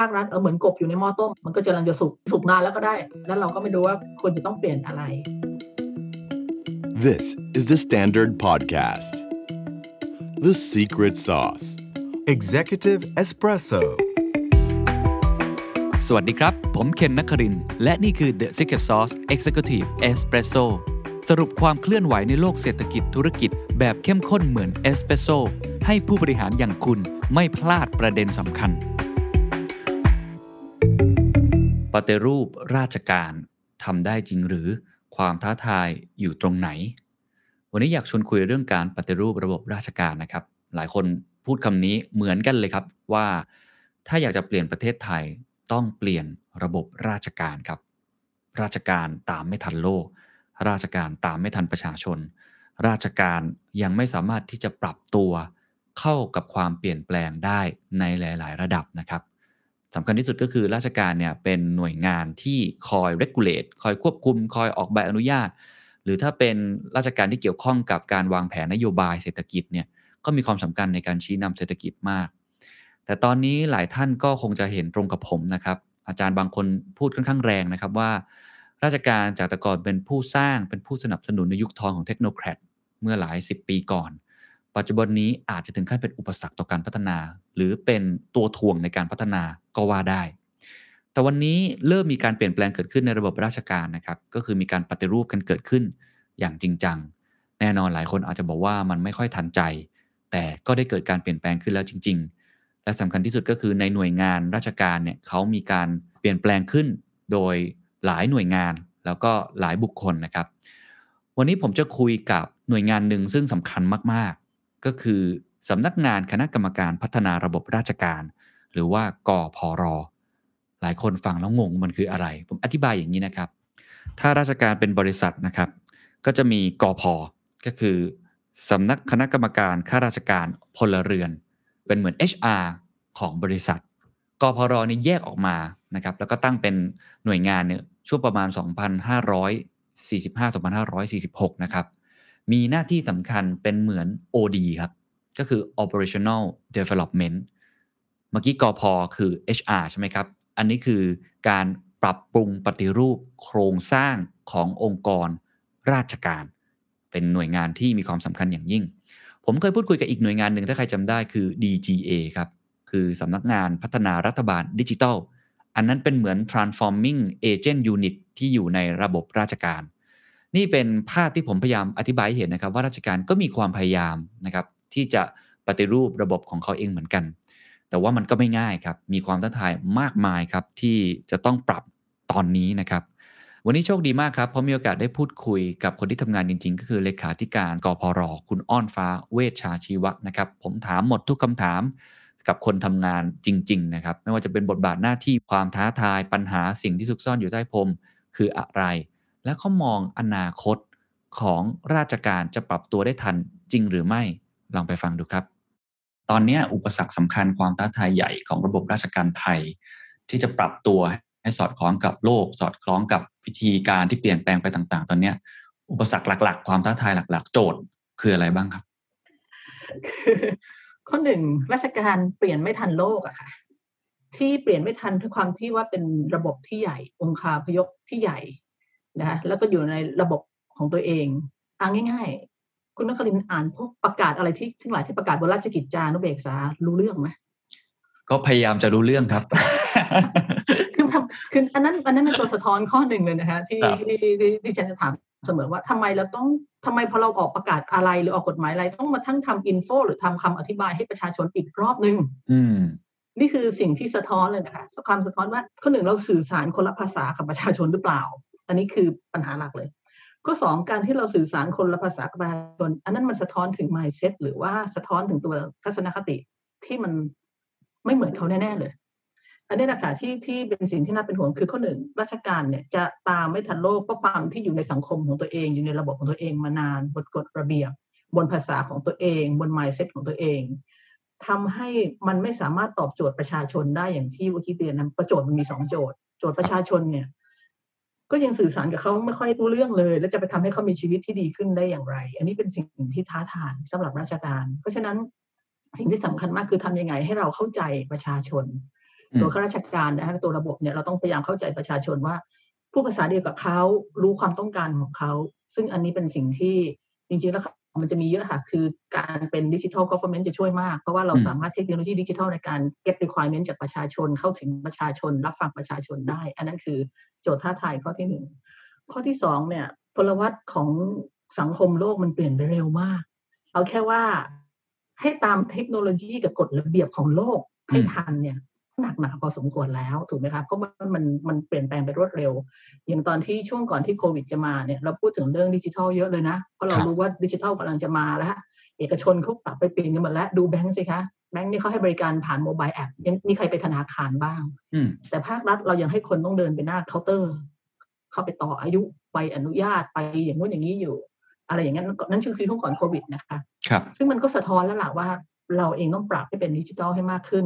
ภาครัฐเออเหมือนกบอยู่ในหม้อต้ม มันก็จะกำลังจะสุกสุกนานแล้วก็ได้ แล้วเราก็ไม่รู้ว่าควรจะต้องเปลี่ยนอะไร This is the Standard Podcast. The Secret Sauce. Executive Espresso สวัสดีครับ ผมเคนนักครินทร์และนี่คือ The Secret Sauce Executive Espresso สรุปความเคลื่อนไหวในโลกเศรษฐกิจธุรกิจแบบเข้มข้นเหมือนเอสเปรสโซให้ผู้บริหารอย่างคุณไม่พลาดประเด็นสำคัญ ปฏิรูปราชการทำได้จริงหรือความท้าทายอยู่ตรงไหน วันนี้อยากชวนคุยเรื่องการปฏิรูประบบราชการนะครับ หลายคนพูดคำนี้เหมือนกันเลยครับว่า ถ้าอยากจะเปลี่ยนประเทศไทยต้องเปลี่ยนระบบราชการครับ ราชการตามไม่ทันโลก ราชการตามไม่ทันประชาชน ราชการยังไม่สามารถที่จะปรับตัวเข้ากับความเปลี่ยนแปลงได้ในหลาย ๆ ระดับนะครับ สำคัญที่สุดก็คือราชการเนี่ยเป็นหน่วยงานที่คอย regulate คอยควบคุม คอยออกใบอนุญาต หรือถ้าเป็นราชการที่เกี่ยวข้องกับการวางแผนนโยบายเศรษฐกิจเนี่ยก็มีความสำคัญในการชี้นำเศรษฐกิจมาก แต่ตอนนี้หลายท่านก็คงจะเห็นตรงกับผมนะครับ อาจารย์บางคนพูดค่อนข้างแรงนะครับว่า ราชการจากแต่ก่อนเป็นผู้สร้างเป็นผู้สนับสนุนในยุคทองของเทคโนแครดเมื่อหลายสิบปีก่อน ปัจจุบันนี้อาจจะถึงขั้นเป็นอุปสรรคต่อการพัฒนา หรือเป็นตัวถ่วงในการพัฒนาก็ว่าได้ แต่วันนี้เริ่มมีการเปลี่ยนแปลงเกิดขึ้นในระบบราชการนะครับ ก็คือมีการปฏิรูปกันเกิดขึ้นอย่างจริงจัง แน่นอนหลายคนอาจจะบอกว่ามันไม่ค่อยทันใจ แต่ก็ได้เกิดการเปลี่ยนแปลงขึ้นแล้วจริง ๆ และสำคัญที่สุดก็คือในหน่วยงานราชการเนี่ยเขามีการเปลี่ยนแปลงขึ้นโดยหลายหน่วยงานแล้วก็หลายบุคคลนะครับ วันนี้ผมจะคุยกับหน่วยงานหนึ่งซึ่งสำคัญมาก ก็คือสำนักงานคณะกรรมการพัฒนาระบบราชการ หรือว่ากพรหลายคนฟังแล้วงงมันคืออะไร ผมอธิบายอย่างนี้นะครับ ถ้าราชการเป็นบริษัทนะครับ ก็จะมีกพก็คือสำนักคณะกรรมการข้าราชการพลเรือน เป็นเหมือน HR ของบริษัทกพรนี่แยกออกมานะครับ แล้วก็ตั้งเป็นหน่วยงานเนี่ยช่วงประมาณ 2545-2546 นะครับ มีหน้าที่สำคัญเป็นเหมือน OD ครับ ก็คือ operational development เมื่อกี้กพคือ HR ใช่ไหมครับ อันนี้คือการปรับปรุงปฏิรูปโครงสร้างขององค์กรราชการ เป็นหน่วยงานที่มีความสำคัญอย่างยิ่ง ผมเคยพูดคุยกับอีกหน่วยงานหนึ่งถ้าใครจำได้คือ DGA ครับ คือสำนักงานพัฒนารัฐบาลดิจิทัล อันนั้นเป็นเหมือน transforming agent unit ที่อยู่ในระบบราชการ นี่เป็นภาพที่ผมพยายามอธิบายเห็นนะครับ ว่าราชการก็มีความพยายามนะครับ ที่จะปฏิรูประบบของเขาเองเหมือนกัน แต่ว่ามันก็ไม่ง่ายครับ มีความท้าทายมากมายครับ ที่จะต้องปรับตอนนี้นะครับ วันนี้โชคดีมากครับเพราะมีโอกาสได้พูดคุยกับคนที่ทำงานจริง ๆ ก็คือเลขาธิการกพรคุณอ้อนฟ้าเวชชาชีวะนะครับ ผมถามหมดทุกคำถามกับคนทำงานจริง ๆ นะครับ ไม่ว่าจะเป็นบทบาทหน้าที่ความท้าทายปัญหาสิ่งที่ซุกซ่อนอยู่ใต้พรมคืออะไร และเขามองอนาคตของราชการจะปรับตัวได้ทันจริงหรือไม่ลองไปฟังดูครับ ตอนนี้อุปสรรคสำคัญความท้าทายใหญ่ของระบบราชการไทย ที่จะปรับตัวให้สอดคล้องกับโลก สอดคล้องกับวิธีการที่เปลี่ยนแปลงไปต่าง ๆ ตอนนี้อุปสรรคหลัก ๆ ความท้าทายหลัก ๆ โจทย์คืออะไรบ้างครับคือข้อหนึ่งราชการเปลี่ยนไม่ทันโลกอะค่ะ ที่เปลี่ยนไม่ทันด้วยความที่ว่าเป็นระบบที่ใหญ่ องคาพยพที่ใหญ่ นะคะแล้วก็อยู่ในระบบของตัวเองอ่าง่าย ๆ คุณนักรินอ่านพวกประกาศอะไรที่ทั้งหลายที่ประกาศบนราชกิจจานุเบกษารู้เรื่องไหมก็พยายามจะรู้เรื่องครับคือทำคืออันนั้นอันนั้นเป็นตัวสะท้อนข้อหนึ่งเลยนะคะที่ครับที่ที่ที่ฉันจะถามเสมอว่าทำไมเราต้องทำไมพอเราออกประกาศอะไรหรือออกกฎหมายอะไรต้องมาทั้งทำอินโฟหรือทำคำอธิบายให้ประชาชนอีกรอบหนึ่งอืมนี่คือสิ่งที่สะท้อนเลยนะคะความสะท้อนว่าข้อหนึ่งเราสื่อสารคนละภาษากับประชาชนหรือเปล่า อันนี้คือปัญหาหลักเลย ข้อสองการที่เราสื่อสารคนละภาษากับประชาชนอันนั้นมันสะท้อนถึง mindset หรือว่าสะท้อนถึงตัวทัศนคติที่มันไม่เหมือนเขาแน่ ๆ เลย อันนี้นะคะที่ที่เป็นสิ่งที่น่าเป็นห่วงคือข้อหนึ่งราชการเนี่ยจะตามไม่ทันโลกเพราะความที่อยู่ในสังคมของตัวเองอยู่ในระบบของตัวเองมานานบนกฎระเบียบ บนภาษาของตัวเอง บน mindset ของตัวเองทำให้มันไม่สามารถตอบโจทย์ประชาชนได้อย่างที่วิกิเดียนประโจทย์มันมีสองโจทย์ โจทย์ประชาชนเนี่ย ก็ยังสื่อสารกับเขาไม่ค่อยรู้เรื่องเลย แล้วจะไปทำให้เขามีชีวิตที่ดีขึ้นได้อย่างไร อันนี้เป็นสิ่งที่ท้าทายสำหรับราชการ เพราะฉะนั้นสิ่งที่สำคัญมากคือทำยังไงให้เราเข้าใจประชาชนอืมตัวข้าราชการนะฮะตัวระบบเนี่ยเราต้องพยายามเข้าใจประชาชนว่าผู้ภาษาเดียวกับเขารู้ความต้องการของเขา ซึ่งอันนี้เป็นสิ่งที่จริงๆแล้ว มันจะมีเยอะค่ะ คือการเป็นดิจิทัลก o v e r n m e n t จะช่วยมาก เพราะว่าเราอืมสามารถเทคโนโลยีดิจิทัลในการ get requirement จากประชาชนเข้าถึงประชาชน รับฟังประชาชนได้ อันนั้นคือโจทย์ท้าทายข้อที่หนึ่งข้อที่สองเนี่ยพลวัตของสังคมโลกมันเปลี่ยนไปเร็วมาก เอาแค่ว่าให้ตามเทคโนโลยีกับกฎระเบียบของโลกให้อืมทันเนี่ย หนักหนาพอสมควรแล้วถูกไหมคะเพราะว่ามันมันเปลี่ยนแปลงไปรวดเร็ว อย่างตอนที่ช่วงก่อนที่โควิดจะมาเนี่ยเราพูดถึงเรื่องดิจิทัลเยอะเลยนะ เพราะเราครับรู้ว่าดิจิทัลกำลังจะมาแล้วเอกชนเขาปรับไปเปลี่ยนกันหมดแล้วดูแบงก์สิคะแบงก์นี่เขาให้บริการผ่านโมบายแอปยังมีใครไปธนาคารบ้างอืมแต่ภาครัฐเรายังให้คนต้องเดินไปหน้าเคาน์เตอร์ เข้าไปต่ออายุไปอนุญาตไปอย่างนู้นอย่างนี้อยู่ อะไรอย่างนั้นนั่นคือช่วงก่อนโควิดนะคะ ครับ ซึ่งมันก็สะท้อนแล้วล่ะว่าเราเองต้องปรับให้เป็นดิจิทัลให้มากขึ้น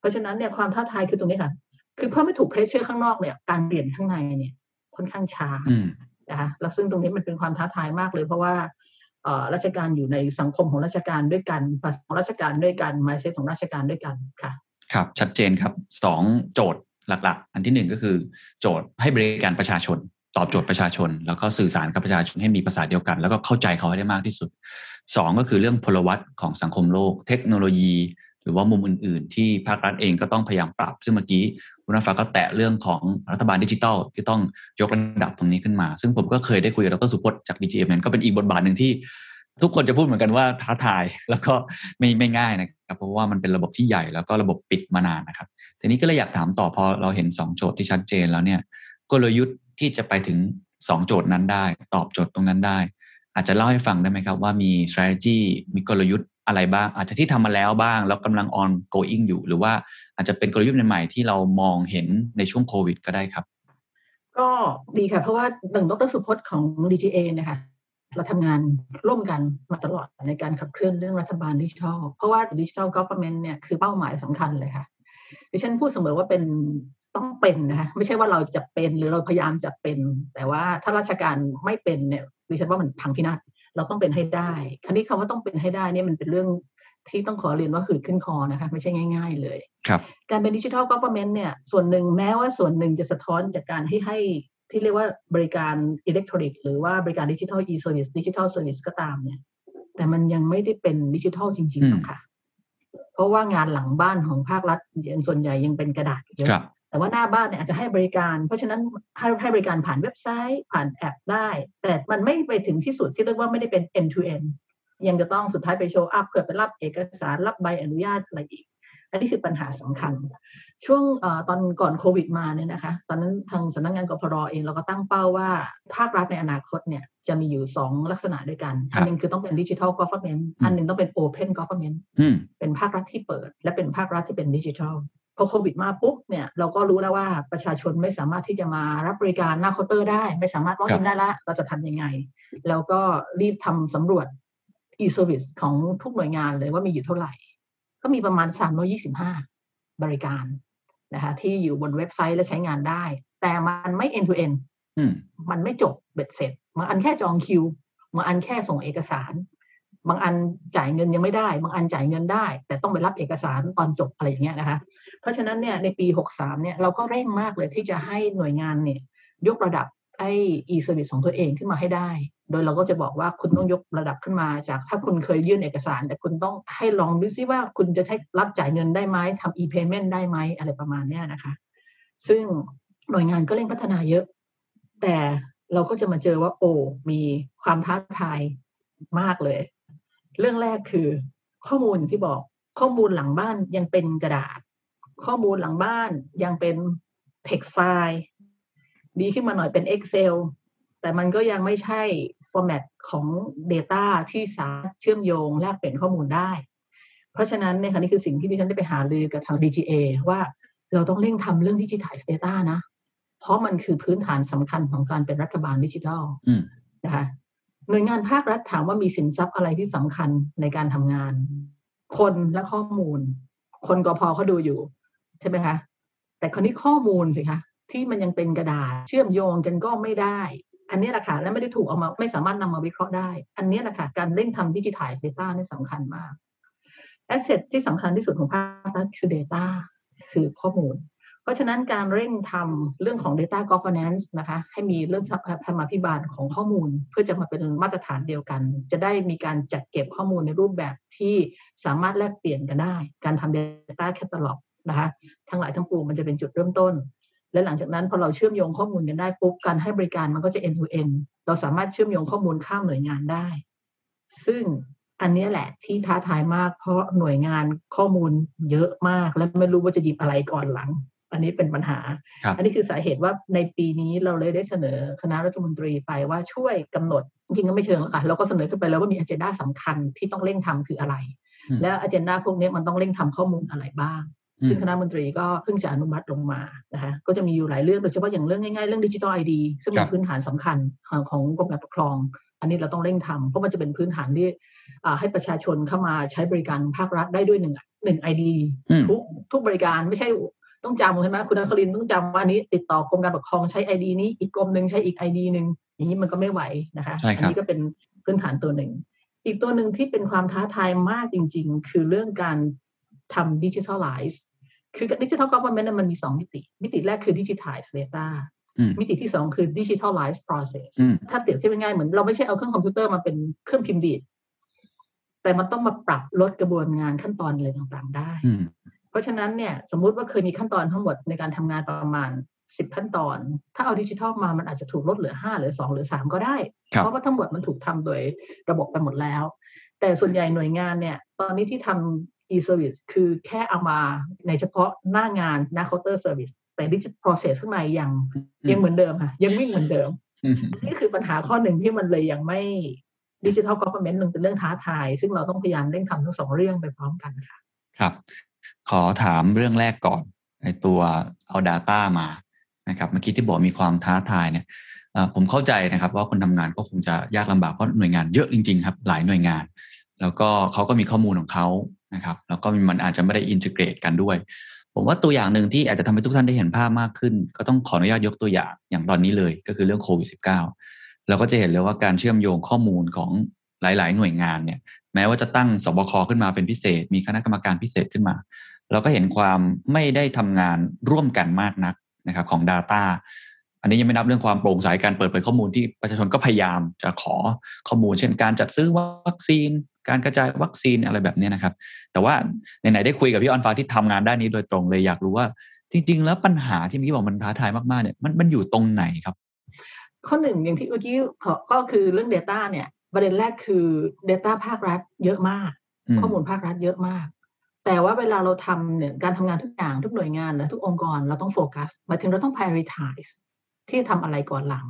เพราะฉะนั้นเนี่ยความท้าทายคือตรงนี้ค่ะ คือเพื่อไม่ถูก pressure ข้างนอกเนี่ยการเปลี่ยนข้างในเนี่ยค่อนข้างช้าอืมนะคะแล้วซึ่งตรงนี้มันเป็นความท้าทายมากเลย เพราะว่าเอ่อราชการอยู่ในสังคมของราชการด้วยกันภาษาของราชการด้วยกัน mindset ของราชการด้วยกันค่ะ ครับ ชัดเจนครับสองโจทย์หลัก ๆ อันที่หนึ่งก็คือ โจทย์ให้บริการประชาชน ตอบโจทย์ประชาชน แล้วก็สื่อสารกับประชาชนให้มีภาษาเดียวกัน แล้วก็เข้าใจเขาให้ได้มากที่สุดสองก็คือเรื่องพลวัตของสังคมโลก เทคโนโลยี หรือว่ามุมอื่น ๆ ที่ภาครัฐเองก็ต้องพยายามปรับ ซึ่งเมื่อกี้คุณน้ำฟ้าก็แตะเรื่องของรัฐบาลดิจิทัลที่ต้องยกระดับตรงนี้ขึ้นมา ซึ่งผมก็เคยได้คุยกับดรสุพจน์จาก DGM นั้นก็เป็นอีกบทบาทหนึ่งที่ทุกคนจะพูดเหมือนกันว่าท้าทายแล้วก็ไม่ไม่ง่ายนะครับ เพราะว่ามันเป็นระบบที่ใหญ่แล้วก็ระบบปิดมานานนะครับ ทีนี้ก็เลยอยากถามต่อพอเราเห็น 2 โจทย์ที่ชัดเจนแล้วเนี่ยกลยุทธ์ที่จะไปถึง 2 โจทย์นั้นได้ ตอบโจทย์ตรงนั้นได้ อาจจะเล่าให้ฟังได้ไหมครับว่ามี strategy มีกลยุทธ์ อะไรบ้าง อาจจะที่ทำมาแล้วบ้าง แล้วกำลัง on going อยู่ หรือว่าอาจจะเป็นกลยุทธ์ใหม่ๆที่เรามองเห็นในช่วงโควิด ก็ได้ครับ ก็ดีค่ะ เพราะว่าหนึ่งดรสุพจน์ของ DGA นะคะเราทำงานร่วมกันมาตลอดในการขับเคลื่อนเรื่องรัฐบาลดิจิทัล เพราะว่าดิจิทัลก o v e r n m e n t เนี่ยคือเป้าหมายสำคัญเลยค่ะดิฉันพูดเสมอว่าเป็นต้องเป็นนะคะไม่ใช่ว่าเราจะเป็นหรือเราพยายามจะเป็น แต่ว่าถ้าราชการไม่เป็นเนี่ยดิฉันว่ามันพังพินาศ เราต้องเป็นให้ได้คราวนี้คำว่าต้องเป็นให้ได้เนี่ยมันเป็นเรื่องที่ต้องขอเรียนว่าหืดขึ้นคอนะคะไม่ใช่ง่าย ๆ เลยครับการเป็นดิจิทัลก o v e r n m e n t เนี่ยส่วนหนึ่งแม้ว่าส่วนหนึ่งจะสะท้อนจากการให้ให้ที่เรียกว่าบริการอิเล็กทรอนิกส์หรือว่าบริการดิจิทัล e-service digital service ก็ตามเนี่ย แต่มันยังไม่ได้เป็นดิจิทัลจริงๆหรอกค่ะ เพราะว่างานหลังบ้านของภาครัฐส่วนใหญ่ยังเป็นกระดาษเยอะครับ แต่ว่าหน้าบ้านเนี่ยอาจจะให้บริการ เพราะฉะนั้นให้ให้บริการผ่านเว็บไซต์ผ่านแอปได้ แต่มันไม่ไปถึงที่สุดที่เรียกว่าไม่ได้เป็น end to end ยังจะต้องสุดท้ายไป show up เพื่อไปรับเอกสารรับใบอนุญาตอะไรอีก อันนี้คือปัญหาสำคัญ ช่วงเออตอนก่อนโควิดมาเนี่ยนะคะ ตอนนั้นทางสำนักงานกพรเองเราก็ตั้งเป้าว่า ภาครัฐในอนาคตเนี่ยจะมีอยู่สองลักษณะด้วยกันครับอันหนึงคือต้องเป็นดิจิทัลก o v e r n m e n t อืมอันหนึงต้องเป็น open government อืมเป็นภาครัฐที่เปิด และเป็นภาครัฐที่เป็นดิจิทัลพ อโควิดมาปุ๊บเนี่ยเราก็รู้แล้วว่าประชาชนไม่สามารถที่จะมารับบริการหน้าเคาน์เตอร์ได้ ไม่สามารถล็อกครัอิบนได้ละเราจะทำยังไง แล้วก็รีบทำสำรวจ e-service ของทุกหน่วยงานเลยว่ามีอยู่เท่าไหร่ ก็มีประมาณ 325 บริการนะคะที่อยู่บนเว็บไซต์และใช้งานได้ แต่มันไม่ end to end อืมมันไม่จบเบ็ดเสร็จบางอันแค่จองคิวบางอันแค่ส่งเอกสาร บางอันจ่ายเงินยังไม่ได้ บางอันจ่ายเงินได้ แต่ต้องไปรับเอกสารตอนจบอะไรอย่างเงี้ยนะคะ เพราะฉะนั้นเนี่ยในปี 63เนี่ยเราก็เร่งมากเลยที่จะให้หน่วยงานเนี่ยยกระดับไอ้ e-service ของตัวเองขึ้นมาให้ได้ โดยเราก็จะบอกว่าคุณต้องยกระดับขึ้นมาจากถ้าคุณเคยยื่นเอกสาร แต่คุณต้องให้ลองดูซิว่าคุณจะให้รับจ่ายเงินได้ไหมทำ e-payment ได้ไหมอะไรประมาณเนี้ยนะคะ ซึ่งหน่วยงานก็เร่งพัฒนาเยอะ แต่เราก็จะมาเจอว่าโอ้มีความท้าทายมากเลย เรื่องแรกคือ ข้อมูลอย่างที่บอกข้อมูลหลังบ้านยังเป็นกระดาษ ข้อมูลหลังบ้านยังเป็น text file ดีขึ้นมาหน่อยเป็น Excel แต่มันก็ยังไม่ใช่ format ของ Data ที่สามารถเชื่อมโยงแลกเปลี่ยนข้อมูลได้ เพราะฉะนั้นเนี่ยค่ะนี่คือสิ่งที่ดิฉันได้ไปหาลือกับทาง DGA ว่าเราต้องเร่งทำเรื่อง Digitize Data นะ เพราะมันคือพื้นฐานสำคัญของการเป็นรัฐบาลดิจิทัลอืมนะคะ หน่วยงานภาครัฐถามว่ามีสินทรัพย์อะไรที่สำคัญในการทำงาน คนและข้อมูล คนกพเขาดูอยู่ ใช่ไหมคะแต่คนนี้ข้อมูลสิคะที่มันยังเป็นกระดาษเชื่อมโยงกันก็ไม่ได้ อันนี้แหละค่ะและไม่ได้ถูกเอามาไม่สามารถนำมาวิเคราะห์ได้ อันนี้แหละค่ะการเร่งทำดิจิทัล Data นี่สำคัญมากแอสเซทที่สำคัญที่สุดของภาครัฐคือ Data คือข้อมูล เพราะฉะนั้นการเร่งทำเรื่องของ data governance นะคะ ให้มีเรื่องธรรมาภิบาลของข้อมูล เพื่อจะมาเป็นมาตรฐานเดียวกัน จะได้มีการจัดเก็บข้อมูลในรูปแบบที่สามารถแลกเปลี่ยนกันได้ การทำ data catalog นะคะ ทั้งหลายทั้งปวงมันจะเป็นจุดเริ่มต้น และหลังจากนั้นพอเราเชื่อมโยงข้อมูลกันได้ปุ๊บการให้บริการมันก็จะ end to end เราสามารถเชื่อมโยงข้อมูลข้ามหน่วยงานได้ ซึ่งอันนี้แหละที่ท้าทายมากเพราะหน่วยงานข้อมูลเยอะมาก และไม่รู้ว่าจะหยิบอะไรก่อนหลัง นนี้เป็นปัญหา อันนี้คือสาเหตุว่าในปีนี้เราเลยได้เสนอคณะรัฐมนตรีไปว่าช่วยกำหนด จริงก็ไม่เชิงหรอกค่ะเราก็เสนอขึ้นไปแล้วว่ามีอ g e n d a สำคัญที่ต้องเร่งทำคืออะไร แล้วอ g e n d a พวกนี้มันต้องเร่งทำข้อมูลอะไรบ้าง ซึ่งคณะมนตรีก็เพิ่งจะอนุมัติลงมานะคะก็จะมีอยู่หลายเรื่องโดยเฉพาะอย่างเรื่องง่ายๆเรื่องดิจิทัลไอดีซึ่งเป็นพื้นฐานสำคัญของของกรมการปกครอง อันนี้เราต้องเร่งทำเพราะมันจะเป็นพื้นฐานที่ให้ประชาชนเข้ามาใช้บริการภาครัฐได้ด้วยหนึ่งหนึ่ง ID ทุกทุกบริการไม่ใช่ ต้องจำใช่ไหมคุณนครินทร์ต้องจำว่านี้ ติดต่อกรมการปกครองใช้ ID นี้อีกกรมหนึ่งใช้อีก ID หนึ่งอย่างนี้มันก็ไม่ไหวนะคะอันนี้ก็เป็นพื้นฐานตัวหนึ่ง อีกตัวหนึ่งที่เป็นความท้าทายมากจริง ๆ คือเรื่องการทำ digitalize คือ digital government มันมีสองมิติ มิติแรกคือ digital data มิติที่สองคือดิจิทัลไลซ์ process ถ้าเปรียบเทียบง่ายเหมือนเราไม่ใช่เอาเครื่องคอมพิวเตอร์มาเป็นเครื่องพิมพ์ดีดแต่มันต้องมาปรับลดกระบวนงานขั้นตอนอะไรต่างๆ ได้ เพราะฉะนั้นเนี่ยสมมุติว่าเคยมีขั้นตอนทั้งหมดในการทำงานประมาณสิบขั้นตอน ถ้าเอาดิจิทัลมามันอาจจะถูกลดเหลือห้าหรือสองหรือสามก็ได้ เพราะว่าทั้งหมดมันถูกทำโดยระบบไปหมดแล้ว แต่ส่วนใหญ่หน่วยงานเนี่ย ตอนนี้ที่ทำ e-service คือแค่เอามาในเฉพาะหน้างานหน้า counter service แต่ digital process ข้างในยังยังเหมือนเดิมค่ะ ยังวิ่งเหมือนเดิม นี่คือปัญหาข้อหนึ่งที่มันเลยยังไม่ดิจิทัลกอล์ฟเมนต์หนึ่งเป็นเรื่องท้าทาย ซึ่งเราต้องพยายามเร่งทำทั้งสองเรื่องไปพร้อมกันค่ะ ครับ ขอถามเรื่องแรกก่อนไอตัวเอา Data มานะครับเมื่อกี้ที่บอกมีความท้าทายเนี่ยผมเข้าใจนะครับว่าคนทำงานก็คงจะยากลำบากเพราะหน่วยงานเยอะจริงๆครับหลายหน่วยงาน แล้วก็เขาก็มีข้อมูลของเขานะครับ แล้วก็มันอาจจะไม่ได้อินทิเกรตกันด้วย ผมว่าตัวอย่างหนึ่งที่อาจจะทำให้ทุกท่านได้เห็นภาพมากขึ้น ก็ต้องขออนุญาตยกตัวอย่างอย่างตอนนี้เลยก็คือเรื่องโควิด -19 เราก็จะเห็นเลยว่าการเชื่อมโยงข้อมูลของหลาย ๆ หน่วยงานเนี่ย แม้ว่าจะตั้งสบคขึ้นมาเป็นพิเศษ มีคณะกรรมการพิเศษขึ้นมา เราก็เห็นความไม่ได้ทำงานร่วมกันมากนักนะครับของ Data อันนี้ยังไม่นับเรื่องความโปร่งใสการเปิดเผยข้อมูลที่ประชาชนก็พยายามจะขอข้อมูล เช่นการจัดซื้อวัคซีน การกระจายวัคซีนอะไรแบบนี้นะครับ แต่ว่าไหนๆได้คุยกับพี่ออนฟ้าที่ทำงานด้านนี้โดยตรงเลยอยากรู้ว่า จริง ๆ แล้วปัญหาที่เมื่อกี้บอกมันท้าทายมากๆเนี่ยมันมันอยู่ตรงไหนครับ ข้อหนึ่งอย่างที่เมื่อกี้ก็คือเรื่อง Data เนี่ย ประเด็นแรกคือ Data ภาครัฐเยอะมาก ข้อมูลภาครัฐเยอะมาก แต่ว่าเวลาเราทำเนี่ยการทำงานทุกอย่างทุกหน่วยงานและทุกองค์กรเราต้องโฟกัสหมายถึงเราต้อง prioritize ที่ทำอะไรก่อนหลัง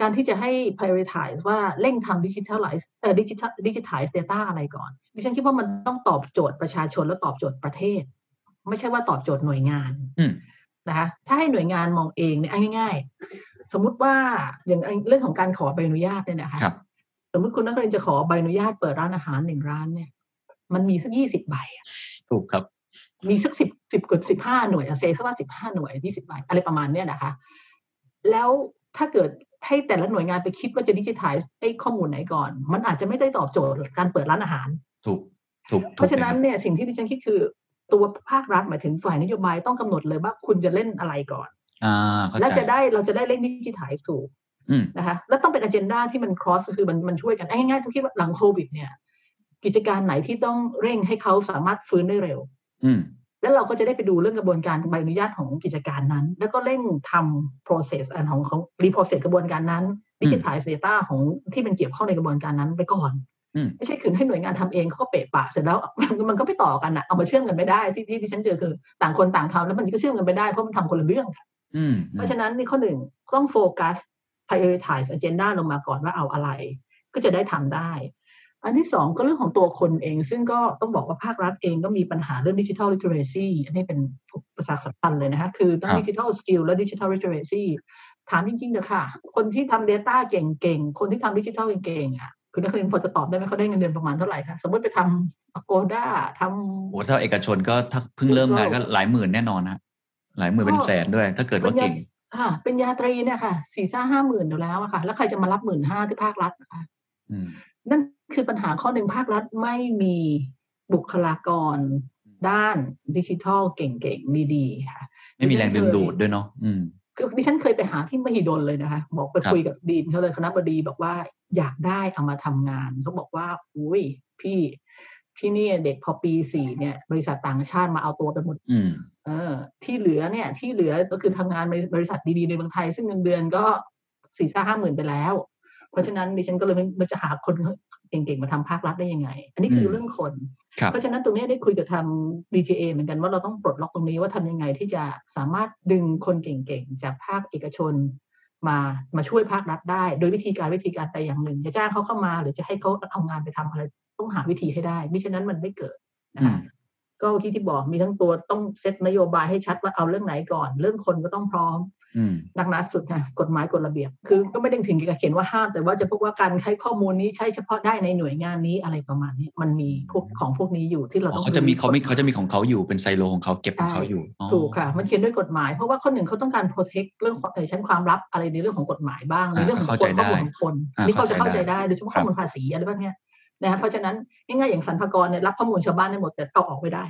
การที่จะให้ prioritize ว่าเร่งทำ digitalize เอ่อ digital digitize data อะไรก่อน ดิฉันคิดว่ามันต้องตอบโจทย์ประชาชนและตอบโจทย์ประเทศ ไม่ใช่ว่าตอบโจทย์หน่วยงานนะคะถ้าให้หน่วยงานมองเองเนี่ยง่าย ๆ สมมุติว่าอย่างเรื่องของการขอใบอนุญาตเนี่ยนะคะสมมติคุณนักเรียนจะขอใบอนุญาตเปิดร้านอาหารหนึ่งร้านเนี่ย มันมีสักยี่สิบใบถูกครับ มีสักสิบสิบกดสิบห้าหน่วยเซสักว่าสิบห้าหน่วยยี่สิบใบอะไรประมาณเนี้ยนะคะ แล้วถ้าเกิดให้แต่ละหน่วยงานไปคิดว่าจะดิจิทัลไอ้ข้อมูลไหนก่อน มันอาจจะไม่ได้ตอบโจทย์การเปิดร้านอาหาร ถูกถูกเพราะฉะนั้นเนี่ยสิ่งที่ดิฉันคิดคือตัวภาครัฐหมายถึงฝ่ายนโยบายต้องกำหนดเลยว่าคุณจะเล่นอะไรก่อนอ่าแล้วจะได้เราจะได้เล่นดิจิทัลถูกนะคะแล้วต้องเป็นอ g e n d a ที่มัน cross คือมันมันช่วยกันง่ายๆทุกคิดว่าหลังโควิดเนี่ย กิจการไหนที่ต้องเร่งให้เขาสามารถฟื้นได้เร็วแล้วเราก็จะได้ไปดูเรื่องกระบวนการใบอนุญาตของกิจการนั้น แล้วก็เร่งทำ process อันของของ reprocess กระบวนการนั้นดิจิทัลเซต้าของที่มันเกี่ยวข้องในกระบวนการนั้นไปก่อนไม่ใช่ขืนให้หน่วยงานทำเองเขาก็เปะปะเสร็จแล้วมันก็ไม่ต่อกันอะเอามาเชื่อมกันไม่ได้ที่ที่ที่ฉันเจอคือ ต่างคนต่างทำแล้วมันก็เชื่อมกันไม่ได้เพราะมันทำคนละเรื่องค่ะเพราะฉะนั้นนี่ข้อหนึ่งต้องโฟกัส prioritize agenda ลงมาก่อนว่าเอาอะไร ก็จะได้ทำได้ อันที่สองก็เรื่องของตัวคนเอง ซึ่งก็ต้องบอกว่าภาครัฐเองก็มีปัญหาเรื่อง digital literacy อันนี้เป็นประสาทสำคัญเลยนะคะคือทั้ง digital skill และ digital literacy ถามจริงๆเถอะค่ะ คนที่ทำ Data เก่งๆ คนที่ทำดิจิทัลเก่งๆอะคุณนครินทร์พอจะตอบได้ไหมเขาได้เงินเดือนประมาณเท่าไหร่คะสมมติไปทำ Agoda ทำโอ้ถ้าเอกชนก็ถ้าเพิ่งเริ่มงานก็หลายหมื่นแน่นอนนะหลายหมื่นเป็นแสนด้วย ถ้าเกิดว่าเก่งค่ะปริญญาตรีเนี่ยค่ะสี่ซ่าห้าหมื่นอยู่แล้วอะค่ะ แล้วใครจะมารับหมื่นห้าที่ภาครัฐนะคะนั่น คือปัญหาข้อหนึ่งภาครัฐไม่มีบุคลากรด้านดิจิทัลเก่งๆ ดีๆ ค่ะ ไม่มีแรงดึงดูดด้วยเนาะอืมคือดิฉันเคยไปหาที่มหิดลเลยนะคะบอกไปครับคุยกับดีนเขาเลยคณะบดีบอกว่าอยากได้เอามาทำงานเขาบอกว่า อุ้ยพี่ที่นี่เด็กพอปีสี่เนี่ย บริษัทต่างชาติมาเอาตัวไปหมดอืมเออ ที่เหลือเนี่ย ที่เหลือก็คือทำงานในบริษัทดีๆในเมืองไทย ซึ่งเงินเดือนก็สี่ห้าหมื่นไปแล้ว เพราะฉะนั้นดิฉันก็เลยไม่ไม่จะหาคนเก่งๆ มาทำภาครัฐได้ยังไง อันนี้คืออมเรื่องคนครับเพราะฉะนั้นตรงนี้ได้คุยกับทาง DGA เหมือนกันว่าเราต้องปลดล็อกตรงนี้ว่าทำยังไงที่จะสามารถดึงคนเก่งๆ จากภาคเอกชนมามาช่วยภาครัฐได้ โดยวิธีการวิธีการใดอย่างหนึ่งจะจ้างเขาเข้ามา หรือจะให้เขาเอางานไปทำอะไรต้องหาวิธีให้ได้มิฉะนั้นมันไม่เกิดนะอืคะม ก็ที่ที่บอกมีทั้งตัวต้องเซตนโยบายให้ชัดว่าเอาเรื่องไหนก่อน เรื่องคนก็ต้องพร้อมอืมหนักหนาสุดค่ะกฎหมายกฎระเบียบ คือก็ไม่ได้ถึงกับเขียนว่าห้าม แต่ว่าจะพบว่าการใช้ข้อมูลนี้ใช้เฉพาะได้ในหน่วยงานนี้อะไรประมาณนี้ มันมีพวกของพวกนี้อยู่ที่เราอ๋อต้องเขาจะมีเขาไม่กฎหยเขาจะมีของเขาอยู่เป็นไซโลของเขาเก็บของเขาอยู่อ๋อถูกค่ะ มันเขียนด้วยกฎหมายเพราะว่าข้อหนึ่งเขาต้องการ protect เรื่องเอ่อชั้นความลับอะไรในเรื่องของกฎหมายบ้างในเรื่องของเข้าคใจนได้ข้อมูลของคนอ่านี่เขาจะเข้าเข้าใจใจได้ได้โดยเฉพาะครับข้อมูลภาษีอะไรพวกเนี้ย นะคะเพราะฉะนั้นง่ายๆอย่างสรรพากรเนี่ยรับข้อมูลชาวบ้านได้หมดแต่เอาออกไม่ได้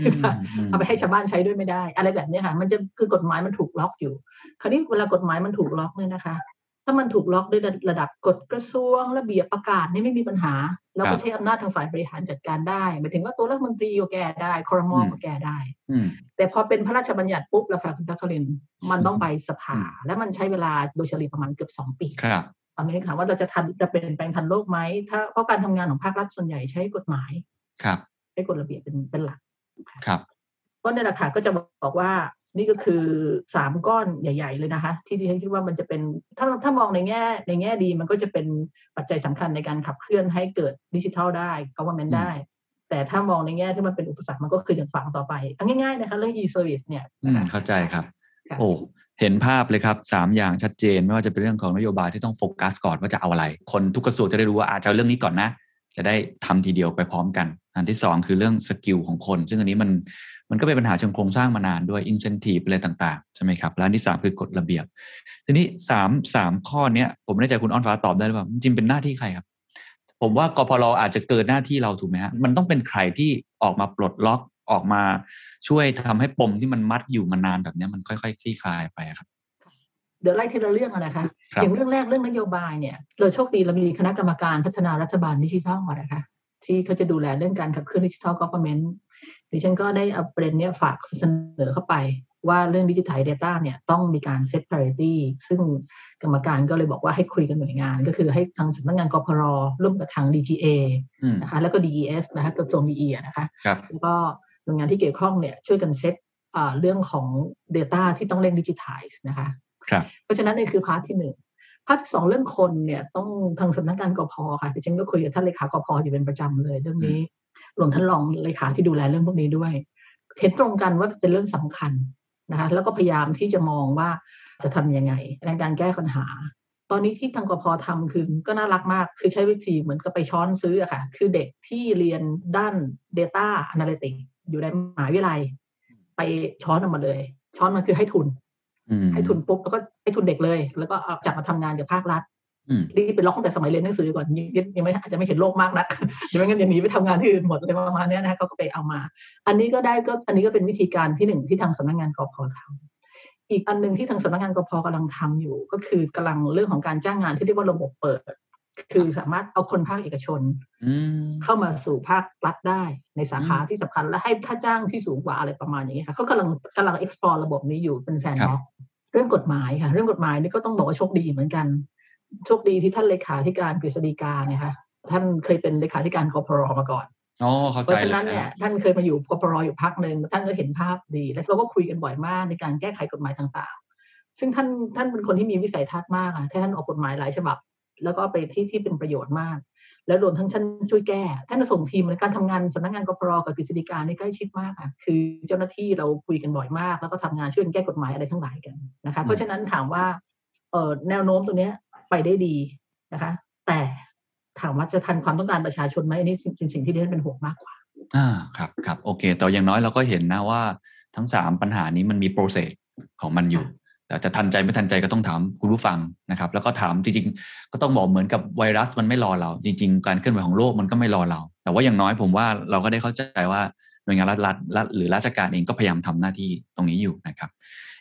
อืมอืมเอาไปให้ชาวบ้านใช้ด้วยไม่ได้ อะไรแบบเนี้ยค่ะ มันจะคือกฎหมายมันถูกล็อกอยู่ คราวนี้เวลากฎหมายมันถูกล็อกเนี่ยนะคะ ถ้ามันถูกล็อกด้วยระดับกฎกระทรวงระเบียบประกาศนี่ไม่มีปัญหา เราครัก็บใช้อำนาจทางฝ่ายบริหารจัดการได้หมายถึงว่าตัวรัฐมนตรีก็แก้ได้คอรมออืมก็แก้ได้อืมแต่พอเป็นพระราชบัญญัติปุ๊บแล้วค่ะคุณพัครินทร์มันต้องไปสภา และมันใช้เวลาโดยเฉลี่ยประมาณเกือบสองปีครับ ตอนนี้ถามว่าเราจะทันจะเปลี่ยนแปลงทันโลกไหมถ้าเพราะการทำงานของภาครัฐส่วนใหญ่ใช้กฎหมายครับใช้กฎระเบียบเป็นเป็นหลักครับก็เนี่ยแหละค่ะก็จะบอกว่านี่ก็คือสามก้อนใหญ่ ๆ เลยนะคะ ที่ดิฉันคิดว่ามันจะเป็นถ้าถ้ามองในแง่ ในแง่ดีมันก็จะเป็นปัจจัยสำคัญในการขับเคลื่อนให้เกิดดิจิทัลได้ government อืมได้ แต่ถ้ามองในแง่ที่มันเป็นอุปสรรคมันก็คืออย่างฝังต่อไปเอาง่ายๆนะคะเรื่อง e-service เนี่ยอืมนะคะเข้าใจครับค่ะโอ้ เห็นภาพเลยครับสามอย่างชัดเจน ไม่ว่าจะเป็นเรื่องของนโยบายที่ต้องโฟกัสก่อนว่าจะเอาอะไร คนทุกกระทรวงจะได้รู้ว่าอาจจะเอาเรื่องนี้ก่อนนะ จะได้ทำทีเดียวไปพร้อมกัน อันที่สองคือเรื่องสกิลของคน ซึ่งอันนี้มันมันก็เป็นปัญหาเชิงโครงสร้างมานานด้วย incentive อะไรต่างๆ ใช่ไหมครับ และอันที่สามคือกฎระเบียบ ทีนี้สามสามข้อเนี้ยผมไม่แน่ใจคุณอ้อนฟ้าตอบได้หรือเปล่าจริงเป็นหน้าที่ใครครับ ผมว่ากพลอาจจะเกินหน้าที่เราถูกไหมฮะมันต้องเป็นใครที่ออกมาปลดล็อก ออกมาช่วยทำให้ปมที่มันมัดอยู่มานานแบบเนี้ยมันค่อยๆคลี่คลายไปอะครับ เดี๋ยวไล่ทีละเรื่องอะนะคะครับอย่างเรื่องแรกเรื่องนโยบายเนี่ย เราโชคดีเรามีคณะกรรมการพัฒนารัฐบาลดิจิทัลอะนะคะ ที่เขาจะดูแลเรื่องการขับเคลื่อนดิจิทัลก o ฟ e r n เมนต์ดิฉันก็ได้เอาประเด็นเนี้ยฝากเสนอเข้าไปว่าเรื่องดิจิทัลเดต้าเนี่ยต้องมีการเซต priority ซึ่งกรรมการก็เลยบอกว่าให้คุยกันหน่วยงาน ก็คือให้ทางสำนักงานกพรร่วมกับทาง DGA อืมนะคะแล้วก็ DES นะคะกระทรวง DE อะนะคะครับแล้วก็ห น่วยงานที่เกี่ยวข้องเนี่ยช่วยกันเซตอ่าเรื่องของ Data ที่ต้องเร่งดิจิทัลนะคะครับเพราะฉะนั้นนี่คือ part ที่หนึ่ง part ที่สองเรื่องคนเนี่ยต้องทางสำนักงานกพค่ะดิฉันก็คุยกับท่านเลขากพอยู่เป็นประจำเลยเรื่องนี้รวมท่านรองเลขาที่ดูแลเรื่องพวกนี้ด้วย เห็นตรงกันว่าเป็นเรื่องสำคัญนะคะแล้วก็พยายามที่จะมองว่าจะทำยังไงในการแก้ปัญหา ตอนนี้ที่ทางกพทำคือก็น่ารักมาก คือใช้วิธีเหมือนกับไปช้อนซื้ออะค่ะ คือเด็กที่เรียนด้าน Data Analytics อยู่ในมหาวิทยาลัย ไปช้อนออกมาเลย ช้อนมันคือให้ทุนอืมให้ทุนปุ๊บแล้วก็ให้ทุนเด็กเลย แล้วก็เอาจับมาทำงานกับภาครัฐอืมรีบไปล็อกตั้งแต่สมัยเรียนหนังสือก่อนยังยังยังไม่อาจจะไม่เห็นโลกมากนักเดี๋ยวไม่งั้นอย่างนี้ไปทำงานที่อื่นหมดเลยประมาณเนี้ยนะคะเขาก็ไปเอามา อันนี้ก็ได้ก็อันนี้ก็เป็นวิธีการที่หนึ่งที่ทางสำนักงานกพทำอีกอันหนึ่งที่ทางสำนักงานกพกำลังทำอยู่ ก็คือกำลังเรื่องของการจ้างงานที่เรียกว่าระบบเปิด คือสามารถเอาคนภาคเอกชนอืมเข้ามาสู่ภาครัฐได้ในสาขาที่สำคัญและให้ค่าจ้างที่สูงกว่าอะไรประมาณอย่างนี้ยค่ะเขากำลังกำลัง explore ระบบนี้อยู่เป็นแซนด์บ็อกเรื่องกฎหมายค่ะ เรื่องกฎหมายนี่ก็ต้องบอกว่าโชคดีเหมือนกัน โชคดีที่ท่านเลขาธิการกฤษฎีกาเนี่ยค่ะท่านเคยเป็นเลขาธิการกพรมาก่อนอ๋อเข้าเพใจราะฉะเลยนั้นเนี่ยท่านเคยมาอยู่กพรอยู่พักหนึ่งท่านก็เห็นภาพดี แล้วเราก็คุยกันบ่อยมากในการแก้ไขกฎหมายต่างๆ ซึ่งท่านท่านเป็นคนที่มีวิสัยทัศน์มากอะท่านออกกฎหมายหลายฉบับ แล้วก็ไปที่ที่เป็นประโยชน์มาก แล้วรวมทั้งท่านช่วยแก้ท่านส่งทีมในการทำงานสำนักงานกพรกับกฤษฎีกานี่ใกล้ชิดมากค่ะคือเจ้าหน้าที่เราคุยกันบ่อยมาก แล้วก็ทำงานช่วยกันแก้กฎหมายอะไรทั้งหลายกันนะคะเพราะฉะนั้นถามว่าเอ่อแนวโน้มตรงเนี้ยไปได้ดีนะคะ แต่ถามว่าจะทันความต้องการประชาชนไหมอันนี้เป็นสิ่งที่ดิฉันเป็นห่วงมากกว่าอ่าครับครับโอเค แต่อย่างน้อยเราก็เห็นนะว่าทั้งสามปัญหานี้มันมีโปรเซสของมันอยู่ แต่จะทันใจไม่ทันใจก็ต้องถามคุณผู้ฟังนะครับ แล้วก็ถามจริงๆ ก็ต้องบอกเหมือนกับไวรัสมันไม่รอเรา จริง ๆ การเคลื่อนไหวของโลกมันก็ไม่รอเรา แต่ว่าอย่างน้อยผมว่าเราก็ได้เข้าใจว่าหน่วยงานรัฐรัฐหรือราชการเองก็พยายามทำหน้าที่ตรงนี้อยู่นะครับ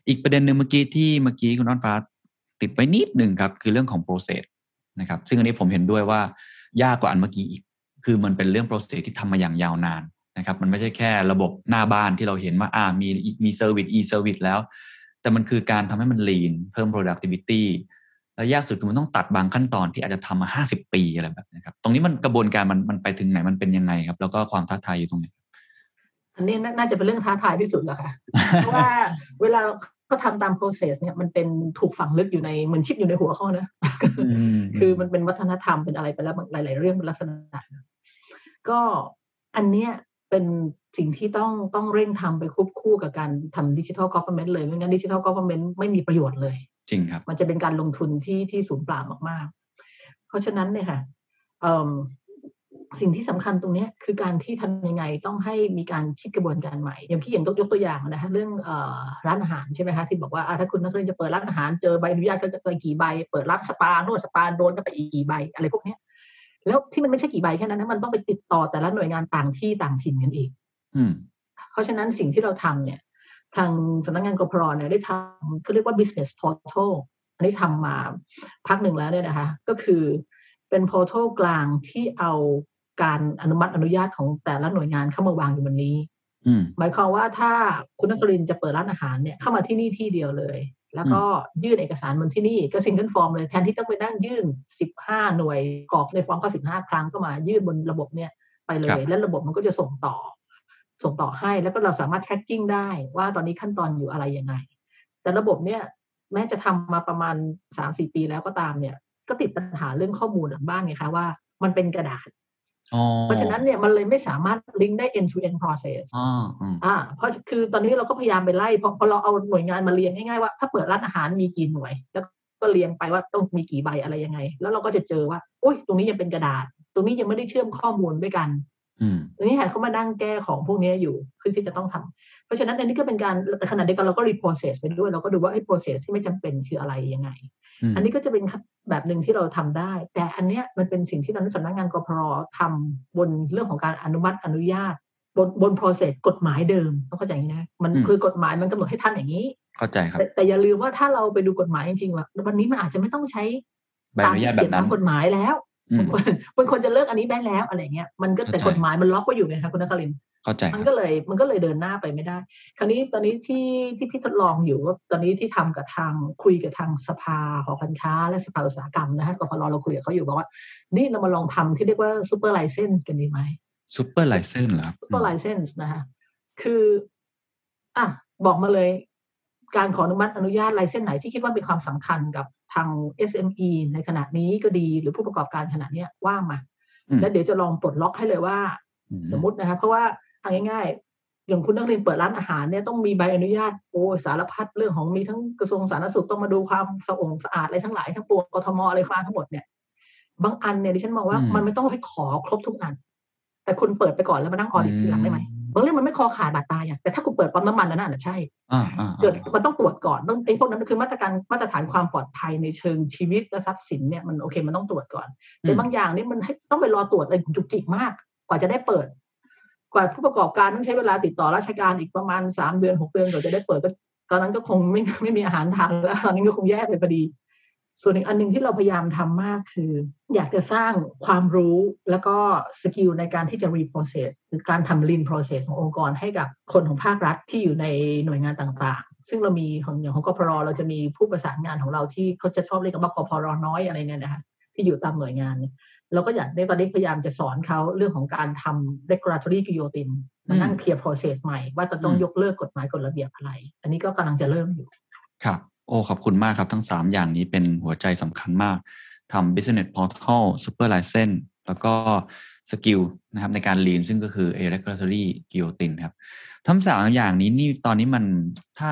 อีกประเด็นหนึ่งเมื่อกี้ที่เมื่อกี้คุณน้องฟ้าติดไปนิดหนึ่งครับคือเรื่องของ process นะครับซึ่งอันนี้ผมเห็นด้วยว่ายากกว่าอันเมื่อกี้อีก คือมันเป็นเรื่อง process ที่ทำมาอย่างยาวนานนะครับ มันไม่ใช่แค่ระบบหน้าบ้านที่เราเห็นว่าอ่ามีมีเซอร์วิส e เซอร์วิสแล้ว แต่มันคือการทำให้มัน lean เพิ่ม productivity แล้วยากสุดคือมันต้องตัดบางขั้นตอนที่อาจจะทำมาห้าสิบปีอะไรแบบนี้ครับ ตรงนี้มันกระบวนการมันมันไปถึงไหนมันเป็นยังไงครับ แล้วก็ความท้าทายอยู่ตรงไหนอันนี้น่าจะเป็นเรื่องท้าทายที่สุดแล้วค่ะเพราะว่าเวลาเขาทำตาม process เนี่ยมันเป็นถูกฝังลึกอยู่ในเหมือนชิปอยู่ในหัวเขานะคือมันเป็นวัฒนธรรมเป็นอะไรไปแล้วหลาย ๆ เรื่องเป็นลักษณะ ก็อันเนี้ยเป็น สิ่งที่ต้องต้องเร่งทำไปควบคู่กับการทำ digital government เลยไม่งั้น digital government ไม่มีประโยชน์เลย จริงครับ มันจะเป็นการลงทุนที่ที่สูญเปล่ามากๆ เพราะฉะนั้นเนี่ยค่ะสิ่งที่สำคัญตรงนี้คือการที่ทำยังไงต้องให้มีการคิดกระบวนการใหม่ อย่างที่อย่างยกตัวอย่างนะคะเรื่องร้านอาหารใช่ไหมคะที่บอกว่าถ้าคุณนครินทร์จะเปิดร้านอาหารเจอใบอนุญาตก็จะไปกี่ใบ เปิดร้านสปานวดสปาโดนก็ไปอีกกี่ใบอะไรพวกนี้แล้วที่มันไม่ใช่กี่ใบแค่นั้นนะมันต้องไปติดต่อแต่ละหน่วยงานต่างที่ต่างถิ่นกันอีก เพราะฉะนั้นสิ่งที่เราทำเนี่ย ทางสำนักงานกพรเนี่ยได้ทำเขาเรียกว่า business portal อันนี้ทำมาพักหนึ่งแล้วเนี่ยนะคะ ก็คือเป็น portal กลางที่เอาการอนุมัติอนุญาตของแต่ละหน่วยงานเข้ามาวางอยู่บนนี้หมายความว่าถ้าคุณนครินทร์จะเปิดร้านอาหารเนี่ยเข้ามาที่นี่ที่เดียวเลย แล้วก็ยื่นเอกสารบนที่นี่ก็ single form เลยแทนที่ต้องไปนั่งยื่น 15 หน่วยกรอกในฟอร์มก็15 ครั้งก็มายื่นบนระบบเนี่ยไปเลย แล้วระบบมันก็จะส่งต่อ ส่งต่อให้แล้วก็เราสามารถ tracking ได้ว่าตอนนี้ขั้นตอนอยู่อะไรยังไง แต่ระบบเนี่ยแม้จะทำมาประมาณสามสี่ปีแล้วก็ตามเนี่ย ก็ติดปัญหาเรื่องข้อมูลหลังบ้านไงคะว่ามันเป็นกระดาษเพราะฉะนั้นเนี่ยมันเลยไม่สามารถลิงก์ได้ end to end process อ่าเพราะคือตอนนี้เราก็พยายามไปไล่พอพอเราเอาหน่วยงานมาเรียงง่ายๆว่าถ้าเปิดร้านอาหารมีกี่หน่วย แล้วก็เรียงไปว่าต้องมีกี่ใบอะไรยังไง แล้วเราก็จะเจอว่าอุ้ยตรงนี้ยังเป็นกระดาษ ตรงนี้ยังไม่ได้เชื่อมข้อมูลด้วยกัน ตรงนี้แหนเขามาดั้งแก้ของพวกนี้อยู่คือที่จะต้องทำเพราะฉะนั้นอันนี้ก็เป็นการแต่ขณะเดียวกันเราก็รี process ไปด้วยเราก็ดูว่าไอ้ process ที่ไม่จำเป็นคืออะไรยังไง อันนี้ก็จะเป็นแบบหนึ่งที่เราทำได้ แต่อันเนี้ยมันเป็นสิ่งที่ตอนนี้สำนักงานกพรทำบนเรื่องของการอนุมัติอนุญาต บนบน process กฎหมายเดิมต้องเข้าใจอย่างนี้นะมันคือกฎหมายมันกำหนดให้ทำอย่างนี้ เข้าใจครับ แต่อย่าลืมว่าถ้าเราไปดูกฎหมายจริงๆว่าวันนี้มันอาจจะไม่ต้องใช้ตามที่เขียนตามกฎหมายแล้ว บางคนบางคนจะเลิกอันนี้ได้แล้วอะไรเงี้ยมันก็แต่กฎหมายมันล็อกไว้อยู่ไงคะคุณนครินทร์เข้าใจมันก็เลยมันก็เลยเดินหน้าไปไม่ได้ คราวนี้ตอนนี้ที่ที่พี่ทดลองอยู่ว่าตอนนี้ที่ทำกับทางคุยกับทางสภาหอการค้า และสภาอุตสาหกรรมนะฮะกพรเราคุยกับเขาอยู่บอกว่า นี่เรามาลองทำที่เรียกว่า super license กันดีไหม super license เหรอsuper license นะฮะคืออะบอกมาเลย การขออนุมัติอนุญาต license ไหนที่คิดว่าเป็นความสำคัญกับ ทาง SME ในขณะนี้ก็ดีหรือผู้ประกอบการขณะนี้ว่ามา แล้วเดี๋ยวจะลองปลดล็อกให้เลยว่า สมมตินะคะเพราะว่าเอาง่ายๆ อย่างคุณนครินทร์เปิดร้านอาหารเนี่ยต้องมีใบอนุญาตโอ้สารพัดเรื่องของมีทั้งกระทรวงสาธารณสุขต้องมาดูความสะองสะอาดอะไรทั้งหลายทั้งปวงกทมอะไรฟ้าทั้งหมดเนี่ยบางอันเนี่ยดิฉันมองว่ามันไม่ต้องให้ขอครบทุกอัน แต่คุณเปิดไปก่อนแล้วมานั่งออดิตทีหลังได้ไหม บางเรื่องมันไม่คอขาดบาดตายอะแต่ถ้าคุณเปิดปั๊มน้ำมันนั่นน่ะใช่เกิดมันต้องตรวจก่อนต้องไอ้พวกนั้นคือมาตรการมาตรฐานความปลอดภัยในเชิงชีวิตและทรัพย์สินเนี่ยมันโอเคมันต้องตรวจก่อนแต่บางอย่างนี่มันให้ต้องไปรอตรวจอะไรจุกจิกมาก กว่าจะได้เปิด กว่าผู้ประกอบการต้องใช้เวลาติดต่อราชการอีกประมาณสามเดือนหกเดือนกว่าจะได้เปิดก็ตอนนั้นก็คงไม่ไม่มีอาหารทานแล้วตอนนี้ก็คงแย่ไปพอดี ส่วนอีกอันหนึ่งที่เราพยายามทำมากคือ อยากจะสร้างความรู้แล้วก็สกิลในการที่จะ reprocess หรือการทำ lean process ขององค์กรให้กับคนของภาครัฐที่อยู่ในหน่วยงานต่างๆ ซึ่งเรามีของอย่างของกพรเราจะมีผู้ประสานงานของเราที่เขาจะชอบเรียกว่ากพรน้อยอะไรเนี่ยนะคะที่อยู่ตามหน่วยงานเราก็อยากในตอนนี้พยายามจะสอนเขาเรื่องของการทำ regulatory guillotine มานั่งเพียร์ process ใหม่ว่าจะต้องยกเลิกกฎหมายกฎระเบียบอะไร อันนี้ก็กำลังจะเริ่มอยู่ครับ โอ้ขอบคุณมากครับ ทั้ง 3 อย่างนี้เป็นหัวใจสำคัญมากทำ business portal super license แล้วก็ skill นะครับในการ lean ซึ่งก็คือ a regulatory guillotine ครับ ทั้งสามอย่างนี้นี่ตอนนี้มันถ้า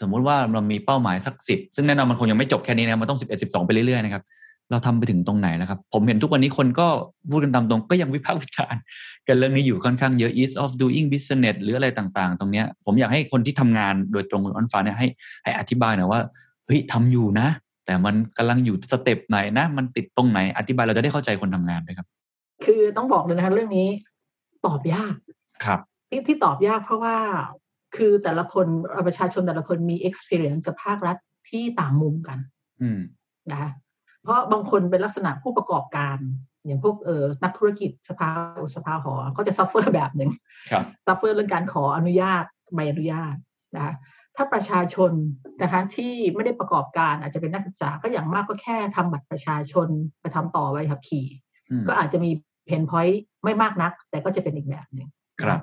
สมมุติว่าเรามีเป้าหมายสักสิบซึ่งแน่นอนมันคงยังไม่จบแค่นี้นะมันต้องสิบเอ็ดสิบสองไปเรื่อยๆนะครับ เราทำไปถึงตรงไหนแล้วครับ ผมเห็นทุกวันนี้คนก็พูดกันตามตรงก็ยังวิพากษ์วิจารณ์กันเรื่องนี้อยู่ค่อนข้างเยอะ ease of doing business หรืออะไรต่างๆ ตรงเนี้ย ผมอยากให้คนที่ทำงานโดยตรงคุณอ้อนฟ้าเนี่ยให้ให้อธิบายหน่อยว่าเฮ้ยทำอยู่นะ แต่มันกำลังอยู่สเต็ปไหนนะ มันติดตรงไหนอธิบายเราจะได้เข้าใจคนทำงานด้วยครับ คือต้องบอกเลยนะคะเรื่องนี้ตอบยากครับ ที่ที่ตอบยากเพราะว่าคือแต่ละคนประชาชนแต่ละคนมี experience กับภาครัฐที่ต่างมุมกันอืมนะคะ เพราะบางคนเป็นลักษณะผู้ประกอบการ อย่างพวกเออนักธุรกิจสภาอุตสภาหอก็จะ suffer แบบหนึ่งครับ suffer เรื่องการขออนุญาตใบอนุญาตนะคะถ้าประชาชนนะคะที่ไม่ได้ประกอบการอาจจะเป็นนักศึกษาก็อย่างมากก็แค่ทำบัตรประชาชนไปทำต่อใบขับขี่อืมก็อาจจะมี pain point ไม่มากนัก แต่ก็จะเป็นอีกแบบหนึ่งครับ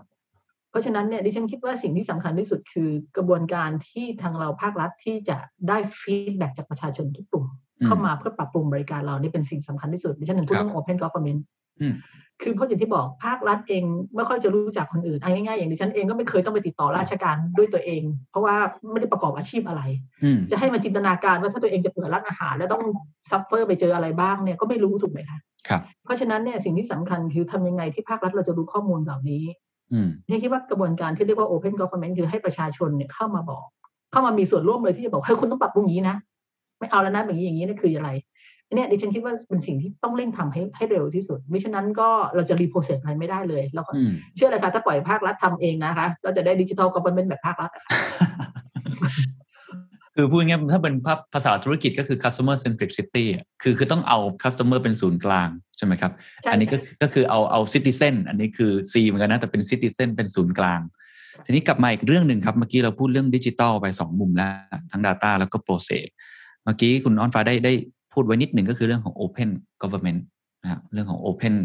เพราะฉะนั้นเนี่ยดิฉันคิดว่าสิ่งที่สำคัญที่สุดคือกระบวนการที่ทางเราภาครัฐที่จะได้ feedback จากประชาชนทุกกลุ่มอืม เข้ามาเพื่อปรับปรุงบริการเรานี่เป็นสิ่งสำคัญที่สุดดิฉันถึงพูดครับเรื่อง Open Government อืมคือเพราะอย่างที่บอกภาครัฐเองไม่ค่อยจะรู้จักคนอื่นเอาง่ายๆอย่างดิฉันเองก็ไม่เคยต้องไปติดต่อราชการด้วยตัวเอง เพราะว่าไม่ได้ประกอบอาชีพอะไรอืมจะให้มาจินตนาการว่าถ้าตัวเองจะเปิดร้านอาหาร แล้วต้อง suffer ไปเจออะไรบ้างเนี่ยก็ไม่รู้ถูกไหมคะครับเพราะฉะนั้นเนี่ยสิ่งที่สำคัญคือทำยังไงที่ภาครัฐเราจะรู้ข้อมูลเหล่านี้อืมฉันคิดว่ากระบวนการที่เรียกว่า Open Government คือให้ประชาชนเนี่ยเข้ามาบอก เข้ามามีส่วนร่วมเลยที่จะบอกเฮ้ยคุณต้องปรับปรุงอย่างนี้นะ ไม่เอาแล้วนะอย่างนี้อย่างนี้นี่คืออะไรอันเนี่ยดิฉันคิดว่าเป็นสิ่งที่ต้องเร่งทำให้ให้เร็วที่สุดไม่ฉะนั้นก็เราจะรีโพสเซสอะไรไม่ได้เลย แล้วก็อืมเชื่อเลยค่ะ ถ้าปล่อยภาครัฐทำเองนะคะ ก็จะได้ดิจิทัลก o v e r n m e n t แบบภาครัฐอะค่ะคือพูดง่ายๆถ้าเป็นภาภาษาธุรกิจก็คือ customer centricity อะคือคือต้องเอา customer เป็นศูนย์กลาง ใช่ไหมครับใช่อันนี้ก็ค่ะคือก็คือเอาเอา citizen อันนี้คือ C เหมือนกันนะ แต่เป็น citizen เป็นศูนย์กลาง ทีนี้กลับมาอีกเรื่องหนึ่งครับ เมื่อกี้เราพูดเรื่องดิจิทัลไปสองมุมแล้ว ทั้ง Data แล้วก็ Process เมื่อกี้คุณอ้อนฟ้าได้ได้พูดไว้นิดหนึ่งก็คือเรื่องของ Open Government นะครับเรื่องของ Open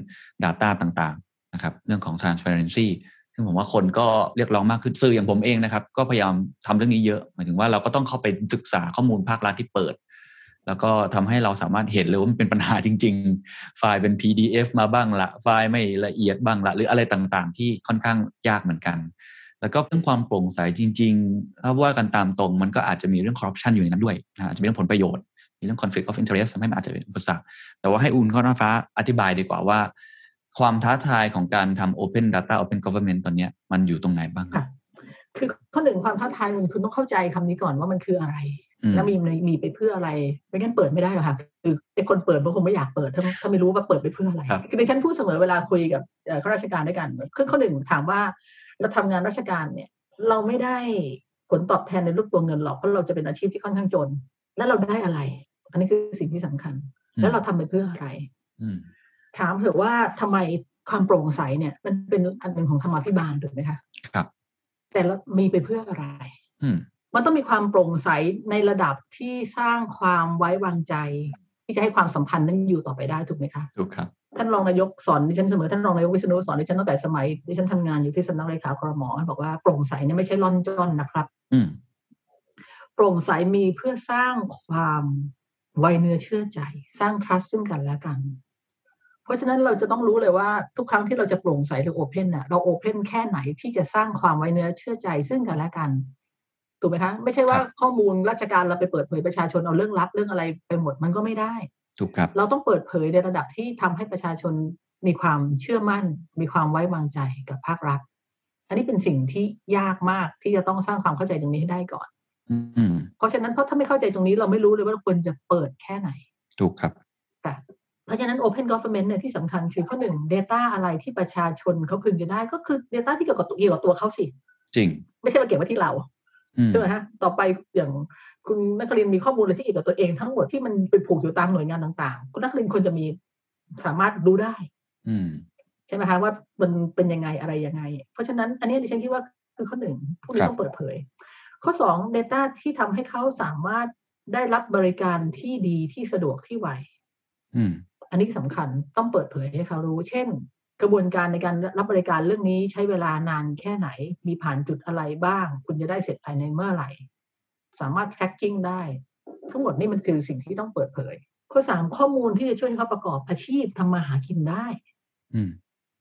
Data ต่างๆนะครับเรื่องของ Transparency ซึ่งผมว่าคนก็เรียกร้องมากขึ้นสื่ออย่างผมเองนะครับ ก็พยายามทำเรื่องนี้เยอะ หมายถึงว่าเราก็ต้องเข้าไปศึกษาข้อมูลภาครัฐที่เปิด แล้วก็ทำให้เราสามารถเห็นเลยว่ามันเป็นปัญหาจริง ๆ ไฟล์เป็น PDF มาบ้างละไฟล์ไม่ละเอียดบ้างละหรืออะไรต่างๆ ที่ค่อนข้างยากเหมือนกัน แล้วก็เรื่องความโปร่งใสจริงๆ ถ้าว่ากันตามตรงมันก็อาจจะมีเรื่องคอร์รัปชันอยู่ในนั้นด้วยนะอาจจะมีเรื่องผลประโยชน์ มีเรื่อง conflict of interest ทำให้มันอาจจะเป็นอุปสรรคแต่ว่าให้อุ่นข้อน้าฟ้าอธิบายดีกว่าว่า ความท้าทายของการทำ open data open government ตอนเนี้ยมันอยู่ตรงไหนบ้างครับค่ะคือข้อหนึ่งความท้าทายมันคือต้องเข้าใจคำนี้ก่อนว่ามันคืออะไรอืมแล้วมีมีไปเพื่ออะไร ไม่งั้นเปิดไม่ได้หรอกค่ะคือไอ้คนเปิดมันคงไม่อยากเปิดถ้าถ้าไม่รู้ว่าเปิดไปเพื่ออะไรครับคือดิฉันพูดเสมอเวลาคุยกับเอ่อข้าราชการด้วยกันคือข้อหนึ่งถามว่า เราทำงานราชการเนี่ย เราไม่ได้ผลตอบแทนในรูปตัวเงินหรอกเพราะเราจะเป็นอาชีพที่ค่อนข้างจน แล้วเราได้อะไร อันนี้คือสิ่งที่สำคัญ แล้วเราทำไปเพื่ออะไรอืมถามเถอะว่าทำไมความโปร่งใสเนี่ย มันเป็นอันหนึ่งของธรรมาภิบาลถูกไหมคะครับ แต่ละมีไปเพื่ออะไรอืมมันต้องมีความโปร่งใสในระดับที่สร้างความไว้วางใจ ที่จะให้ความสัมพันธ์นั้นอยู่ต่อไปได้ถูกไหมคะถูกครับท่านรองนายกสอนดิฉันเสมอท่านรองนายกวิษณุสอนดิฉันตั้งแต่สมัยดิฉันทำงานอยู่ที่สำนักเลขาครมท่านบอกว่าโปร่งใสเนี่ยไม่ใช่ล่อนจ้อนนะครับอืมโปร่งใสมีเพื่อสร้างความไว้เนื้อเชื่อใจ สร้าง trust ซึ่งกันและกัน เพราะฉะนั้นเราจะต้องรู้เลยว่าทุกครั้งที่เราจะโปร่งใสหรือโอเพนน่ะเราโอเพนแค่ไหนที่จะสร้างความไว้เนื้อเชื่อใจซึ่งกันและกันถูกไหมคะไม่ใช่ว่าครับข้อมูลราชการเราไปเปิดเผยประชาชนเอาเรื่องลับเรื่องอะไรไปหมดมันก็ไม่ได้ ถูกครับ เราต้องเปิดเผยในระดับที่ทำให้ประชาชนมีความเชื่อมั่น มีความไว้วางใจกับภาครัฐ อันนี้เป็นสิ่งที่ยากมากที่จะต้องสร้างความเข้าใจตรงนี้ให้ได้ก่อนอืมเพราะฉะนั้นเพราะถ้าไม่เข้าใจตรงนี้เราไม่รู้เลยว่าควรจะเปิดแค่ไหน ถูกครับค่ะเพราะฉะนั้น Open Government เนี่ยที่สำคัญคือข้อหนึ่ง Data อะไรที่ประชาชนเขาพึงจะได้ก็คือ Data ที่เกี่ยวกับตัวเกี่ยวกับตัวเขาสิ จริง ไม่ใช่มาเก็บไว้ที่เราอืม ใช่ไหมฮะต่อไปอย่างคุณนักเรียนมีข้อมูลอะไรที่เกี่ยวกับตัวเองทั้งหมดที่มันไปผูกอยู่ตามหน่วยงานต่างๆ คุณนักเรียนควรจะมีสามารถดูได้ อืมใช่ไหมคะว่ามันเป็นยังไงอะไรยังไง เพราะฉะนั้นอันนี้ดิฉันคิดว่าคือข้อหนึ่งผู้นี้ครับต้องเปิดเผย ข้อสอง Data ที่ทำให้เขาสามารถได้รับบริการที่ดีที่สะดวกที่ไวอืมอันนี้สำคัญต้องเปิดเผยให้เขารู้ เช่น กระบวนการในการรับบริการเรื่องนี้ใช้เวลานานแค่ไหน มีผ่านจุดอะไรบ้าง คุณจะได้เสร็จภายในเมื่อไหร่ สามารถ tracking ได้ ทั้งหมดนี่มันคือสิ่งที่ต้องเปิดเผย ข้อสามข้อมูลที่จะช่วยให้เขาประกอบอาชีพทำมาหากินได้อืม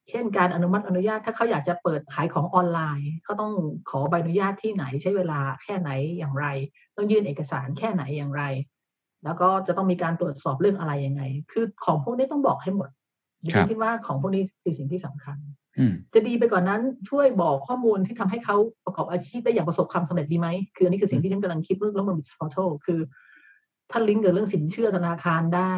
เช่นการอนุมัติอนุญาตถ้าเขาอยากจะเปิดขายของออนไลน์ เขาต้องขอใบอนุญาตที่ไหนใช้เวลาแค่ไหนอย่างไร ต้องยื่นเอกสารแค่ไหนอย่างไร แล้วก็จะต้องมีการตรวจสอบเรื่องอะไรยังไง คือของพวกนี้ต้องบอกให้หมด ดิครัฉันบคิดว่าของพวกนี้คือสิ่งที่สำคัญอืมจะดีไปกว่านนั้นช่วยบอกข้อมูลที่ทำให้เขาประกอบอาชีพได้อย่างประสบความสำเร็จดีไหมคืออันนี้คือสิ่งที่ฉันกำลังคิดเรื่องแล้วมัน portal คือถ้าลิงก์กับเรื่องสินเชื่อธนาคารได้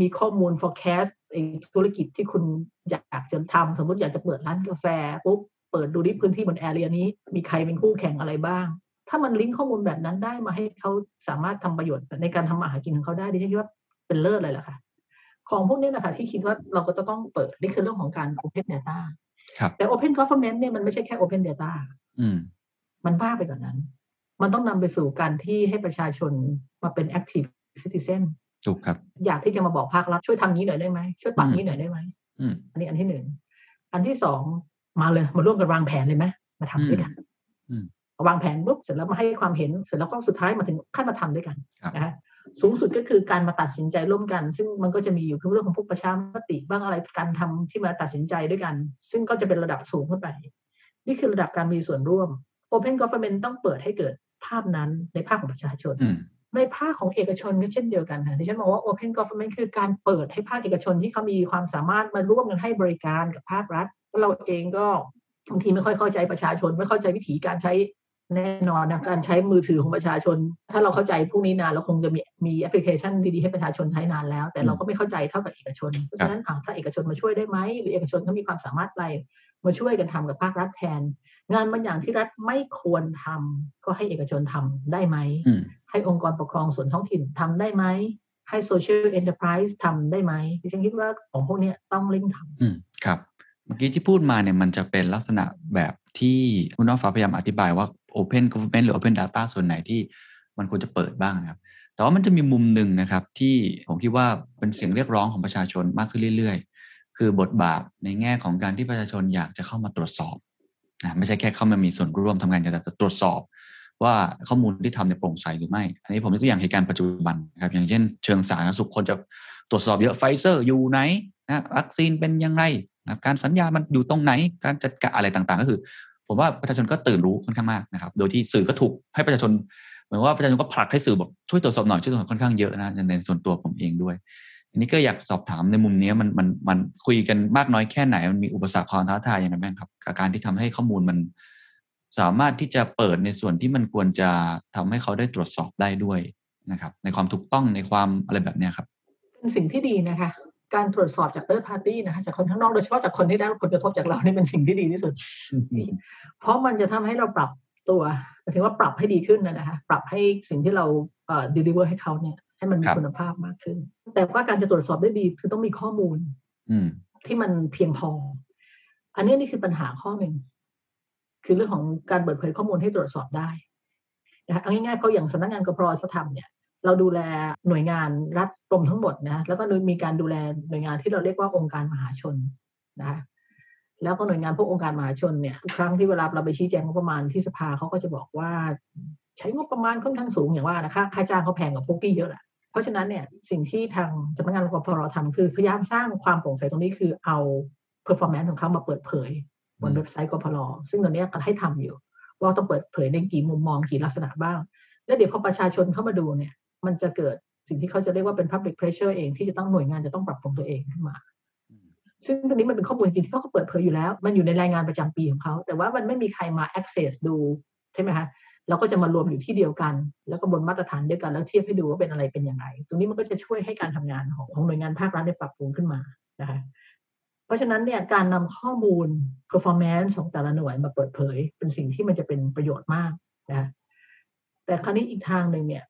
มีข้อมูล forecast ไอ้ธุรกิจที่คุณอยากจะทำสมมติอยากจะเปิดร้านกาแฟปุ๊บเปิดดูที่พื้นที่บนแอเรียนี้ มีใครเป็นคู่แข่งอะไรบ้าง ถ้ามันลิงก์ข้อมูลแบบนั้นได้มาให้เขาสามารถทำประโยชน์ในการทำอาหารกินของเขาได้ดิฉันคิดว่าเป็นเลิศเลยแหละค่ะ ของพวกนี้นะคะที่คิดว่าเราก็จะต้องเปิด นี่คือเรื่องของการ Open Data ครับแต่ Open Government เนี่ยมันไม่ใช่แค่ Open Data อืมมันมากไปกว่านั้น มันต้องนำไปสู่การที่ให้ประชาชนมาเป็น active citizen ถูกครับ อยากที่จะมาบอกภาครัฐช่วยทำนี้หน่อยได้ไหมช่วยปรับนี้หน่อยได้ไหมอืมอันนี้อันที่หนึ่งอันที่สองมาเลยมาร่วมกันวางแผนเลยไหมมาทำด้วยกันอืมวางแผนปุ๊บเสร็จแล้วมาให้ความเห็นเสร็จแล้วก็สุดท้ายมาถึงขั้นมาทำด้วยกันครับนะฮะ สูงสุดก็คือการมาตัดสินใจร่วมกัน ซึ่งมันก็จะมีอยู่คือเรื่องของพวกประชามติบ้างอะไรการทำที่มาตัดสินใจด้วยกัน ซึ่งก็จะเป็นระดับสูงขึ้นไป นี่คือระดับการมีส่วนร่วม Open Government ต้องเปิดให้เกิดภาพนั้นในภาคของประชาชนอืมในภาคของเอกชนก็เช่นเดียวกันค่ะดิฉันมองว่า Open Government คือการเปิดให้ภาคเอกชนที่เขามีความสามารถมาร่วมกันให้บริการกับภาครัฐเราเองก็บางทีไม่ค่อยเข้าใจประชาชน ไม่เข้าใจวิธีการใช้ แน่นอนนะการใช้มือถือของประชาชน ถ้าเราเข้าใจพวกนี้นานเราคงจะมีมีแอปพลิเคชันดีๆให้ประชาชนใช้นานแล้ว แต่เราก็ไม่เข้าใจเท่ากับเอกชน เพราะฉะนั้นอะถ้าเอกชนมาช่วยได้ไหมหรือเอกชนเขามีความสามารถอะไรมาช่วยกันทำกับภาครัฐแทน งานบางอย่างที่รัฐไม่ควรทำก็ให้เอกชนทำได้ไหมอืมให้องค์กรปกครองส่วนท้องถิ่นทำได้ไหม ให้ social enterprise ทำได้ไหมดิฉันคิดว่าของพวกเนี้ยต้องเร่งทอืมครับเมื่อกี้ที่พูดมาเนี่ยมันจะเป็นลักษณะแบบที่คุณน้องฟ้าพยายามอธิบายว่า Open Government หรือ Open Data ส่วนไหนที่มันควรจะเปิดบ้างนะครับ แต่ว่ามันจะมีมุมหนึ่งนะครับ ที่ผมคิดว่าเป็นเสียงเรียกร้องของประชาชนมากขึ้นเรื่อยๆ คือบทบาทในแง่ของการที่ประชาชนอยากจะเข้ามาตรวจสอบนะไม่ใช่แค่เข้ามามีส่วนร่วมทำงานแต่ตรวจสอบ ว่าข้อมูลที่ทำเนี่ยโปร่งใสหรือไม่ อันนี้ผมยกตัวอย่างเหตุการณ์ปัจจุบันนะครับ อย่างเช่น เชิงสาธารณสุขคนจะตรวจสอบเยอะไฟเซอร์อยู่ไหนนะวัคซีนเป็นยังไงนะการสัญญามันอยู่ตรงไหนการจัดการอะไรต่างๆ ก็คือ ผมว่าประชาชนก็ตื่นรู้ค่อนข้างมากนะครับ โดยที่สื่อก็ถูกให้ประชาชนเหมือนว่าประชาชนก็ผลักให้สื่อบอกช่วยตรวจสอบหน่อยช่วยตรวจสอบค่อนข้างเยอะนะในส่วนตัวผมเองด้วย อันนี้ก็อยากสอบถามในมุมนี้มันมันมันคุยกันมากน้อยแค่ไหนมันมีอุปสรรคความท้าทายยังไงบ้างครับกับการที่ทำให้ข้อมูลมัน สามารถที่จะเปิดในส่วนที่มันควรจะทำให้เขาได้ตรวจสอบได้ด้วยนะครับ ในความถูกต้องในความอะไรแบบนี้ครับเป็นสิ่งที่ดีนะคะ การตรวจสอบจาก third party นะคะจากคนข้างนอกโดยเฉพาะจากคนที่ได้รับผลกระทบจากเรานี่เป็นสิ่งที่ดีที่สุด เพราะมันจะทำให้เราปรับตัวหมายถึงว่าปรับให้ดีขึ้นนะนะคะปรับให้สิ่งที่เราเอ่อ deliver ให้เขาเนี่ย ให้มันมีครับคุณภาพมากขึ้น แต่ว่าการจะตรวจสอบได้ดีคือต้องมีข้อมูล อืมที่มันเพียงพอ อันนี้นี่คือปัญหาข้อหนึ่งคือเรื่องของการเปิดเผยข้อมูลให้ตรวจสอบได้นะคะเอาง่ายๆเพราะอย่างสำนักงานกพรเขาทำเนี่ย เราดูแลหน่วยงานรัฐกรมทั้งหมดนะแล้วก็มีการดูแลหน่วยงานที่เราเรียกว่าองค์การมหาชนนะแล้วก็หน่วยงานพวกองค์การมหาชนเนี่ยทุกครั้งที่เวลาเราไปชี้แจงงบประมาณที่สภาเขาก็จะบอกว่า ใช้งบประมาณค่อนข้างสูงอย่างว่านะคะค่าจ้างเขาแพงกว่าพวกกี้เยอะแหละเพราะฉะนั้นเนี่ยสิ่งที่ทางสำนักงานกพรทำคือ พยายามสร้างความโปร่งใสตรงนี้คือเอา performance ของเขามาเปิดเผยบนเว็บไซต์กพรซึ่งตอนนี้ก็ให้ทำอยู่ ว่าต้องเปิดเผยในกี่มุมมองกี่ลักษณะบ้าง แล้วเดี๋ยวพอประชาชนเข้ามาดูเนี่ย มันจะเกิดสิ่งที่เขาจะเรียกว่าเป็น public pressure เองที่จะต้องหน่วยงานจะต้องปรับปรุงตัวเองขึ้นมา ซึ่งตรงนี้มันเป็นข้อมูลจริงๆที่เขาก็เปิดเผยอยู่แล้ว มันอยู่ในรายงานประจำปีของเขา แต่ว่ามันไม่มีใครมา access ดูใช่ไหมคะเราก็จะมารวมอยู่ที่เดียวกัน แล้วก็บนมาตรฐานเดียวกันแล้วเทียบให้ดูว่าเป็นอะไรเป็นยังไงตรงนี้มันก็จะช่วยให้การทำงานของของหน่วยงานภาครัฐได้ปรับปรุงขึ้นมานะคะเพราะฉะนั้นเนี่ยการนำข้อมูล performance ของแต่ละหน่วยมาเปิดเผย เป็นสิ่งที่มันจะเป็นประโยชน์มากนะแต่คราวนี้อีกทางหนึ่งเนี่ย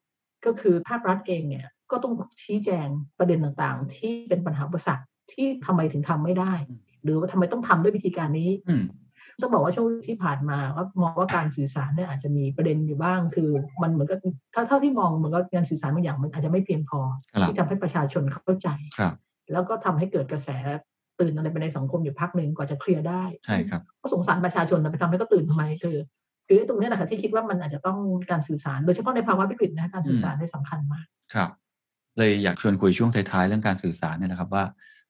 ก็คือภาครัฐเองเนี่ยก็ต้องชี้แจงประเด็นต่างๆ ที่เป็นปัญหาอุปสรรคที่ทำไมถึงทำไม่ได้ หรือว่าทำไมต้องทำด้วยวิธีการนี้อืมต้องบอกว่าช่วงที่ผ่านมาก็มองว่าการสื่อสารเนี่ยอาจจะมีประเด็นอยู่บ้าง คือมันเหมือนกับถ้าเท่าที่มองเหมือนกับการสื่อสารบางอย่างมันอาจจะไม่เพียงพอครับที่ทำให้ประชาชนเข้าใจครับแล้วก็ทำให้เกิดกระแสตื่นอะไรไปในสังคมอยู่พักหนึ่งกว่าจะเคลียร์ได้ใช่ครับก็สงสารประชาชนนะไปทำให้ก็ตื่นทำไมคือ คือไอ้ตรงเนี้ยนะคะที่คิดว่ามันอาจจะต้องการสื่อสาร โดยเฉพาะในภาวะวิกฤตนะการสื่อสารได้สำคัญมากครับ เลยอยากชวนคุยช่วงท้ายๆเรื่องการสื่อสารเนี่ยนะครับว่า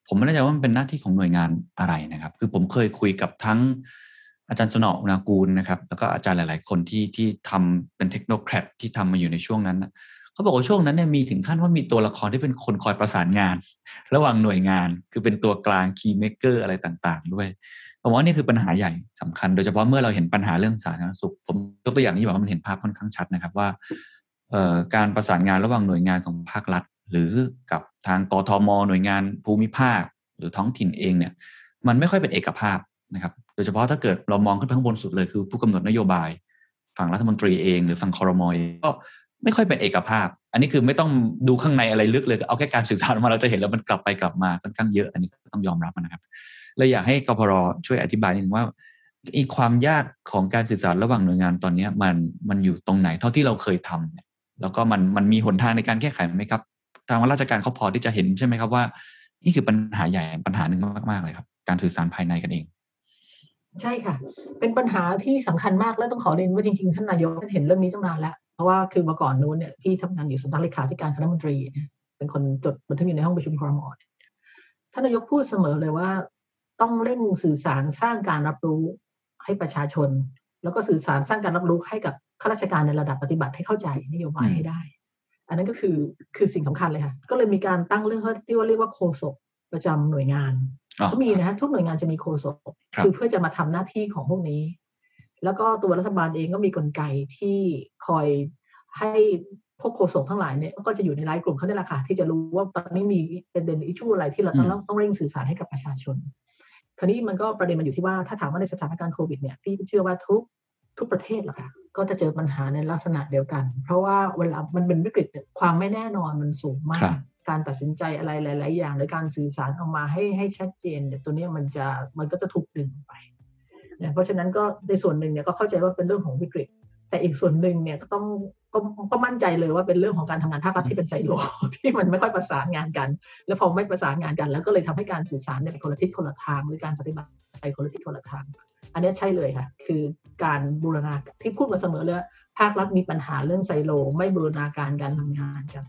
ผมไม่แน่ใจว่ามันเป็นหน้าที่ของหน่วยงานอะไรนะครับ คือผมเคยคุยกับทั้งอาจารย์สนออุณากูลนะครับ แล้วก็อาจารย์หลาย ๆ คนที่ที่ทำเป็นเทคโนแครดที่ทำมาอยู่ในช่วงนั้นน่ะเขาบอกว่าช่วงนั้นเนี่ยมีถึงขั้นว่ามีตัวละครที่เป็นคนคอยประสานงาน ระหว่างหน่วยงานคือเป็นตัวกลางคีย์เม k เกอร์อะไรต่าง ๆ ด้วย ผมว่านี่คือปัญหาใหญ่สำคัญ โดยเฉพาะเมื่อเราเห็นปัญหาเรื่องสาธารณสุข ผมยกตัวอย่างนี้แบบว่ามันเห็นภาพค่อนข้างชัดนะครับว่าการประสานงานระหว่างหน่วยงานของภาครัฐ หรือกับทางกทม หน่วยงานภูมิภาค หรือท้องถิ่นเองเนี่ย มันไม่ค่อยเป็นเอกภาพนะครับ โดยเฉพาะถ้าเกิดเรามองขึ้นไปข้างบนสุดเลยคือผู้กำหนดนโยบาย ฝั่งรัฐมนตรีเอง หรือฝั่งคอรมอเองก็ ไม่ค่อยเป็นเอกภาพ อันนี้คือไม่ต้องดูข้างในอะไรลึกเลย เอาแค่การสื่อสารมาเราจะเห็นแล้วมันกลับไปกลับมาค่อนข้างเยอะ อันนี้ก็ต้องยอมรับนะครับเลยอยากให้กพรช่วยอธิบายนิดนึงว่าอีความยากของการสื่อสารระหว่างหน่วยงานตอนนี้มันมันอยู่ตรงไหนเท่าที่เราเคยทำเนี่ยแล้วก็มันมันมีหนทางในการแก้ไขไหมครับ ทางราชการเขาพอที่จะเห็นใช่ไหมครับว่า นี่คือปัญหาใหญ่ปัญหาหนึ่งมากๆเลยครับ การสื่อสารภายในกันเองใช่ค่ะ เป็นปัญหาที่สำคัญมากและต้องขอเรียนว่าจริงๆท่านนายกท่านเห็นเรื่องนี้ตั้งนานแล้ว เพราะว่าคือเมื่อก่อนนู้นเนี่ยพี่ทำงานอยู่สำนักเลขาธิการคณะมนตรีเนี่ยเป็นคนจดบันทึกอยู่ในห้องประชุมครมเนี่ยท่านนายกพูดเสมอเลยว่า ต้องเร่งสื่อสารสร้างการรับรู้ให้ประชาชน แล้วก็สื่อสารสร้างการรับรู้ให้กับข้าราชการในระดับปฏิบัติให้เข้าใจนโยบายให้ได้ อันนั้นก็คือคือสิ่งสำคัญเลยค่ะ ก็เลยมีการตั้งเรื่องที่ว่าเรียกว่าโคศกประจำหน่วยงานอ๋อก็มีนะฮะทุกหน่วยงานจะมีโคศกครับคือเพื่อจะมาทำหน้าที่ของพวกนี้ แล้วก็ตัวรัฐบาลเองก็มีกลไกที่คอยให้พวกโฆษกทั้งหลายเนี่ยก็จะอยู่ในไลน์กลุ่มเขาได้แหละค่ะที่จะรู้ว่าตอนนี้มีเป็นเด่นอิชูอะไรที่เราต้องอืมต้องเร่งสื่อสารให้กับประชาชน คราวนี้มันก็ประเด็นมันอยู่ที่ว่าถ้าถามว่าในสถานการณ์โควิดเนี่ยพี่เชื่อว่าทุกทุกประเทศหรอกค่ะก็จะเจอปัญหาในลักษณะเดียวกัน เพราะว่าเวลามันเป็นวิกฤตเนี่ยความไม่แน่นอนมันสูงมาครักบการตัดสินใจอะไรหลาย ๆ อย่างหรือการสื่อสารออกมาให้ให้ชัดเจนเนี่ยตัวเนี้ยมันจะมันก็จะถูกดึงไปเนี่ยเพราะฉะนั้นก็ในส่วนหนึ่งเนี่ยก็เข้าใจว่าเป็นเรื่องของวิกฤต แต่อีกส่วนหนึ่งเนี่ยก็ต้องก็ก็มั่นใจเลยว่าเป็นเรื่องของการทำงานภาครัฐที่เป็นไซโลที่มันไม่ค่อยประสานงานกัน แล้วพอไม่ประสานงานกัน แล้วก็เลยทำให้การสื่อสารเนี่ยไปคนละทิศคนละทาง หรือการปฏิบัติไปคนละทิศคนละทาง อันเนี้ยใช่เลยค่ะ คือการบูรณาที่พูดมาเสมอเลยว่าภาครัฐมีปัญหาเรื่องไซโล ไม่บูรณาการการทำงานกัน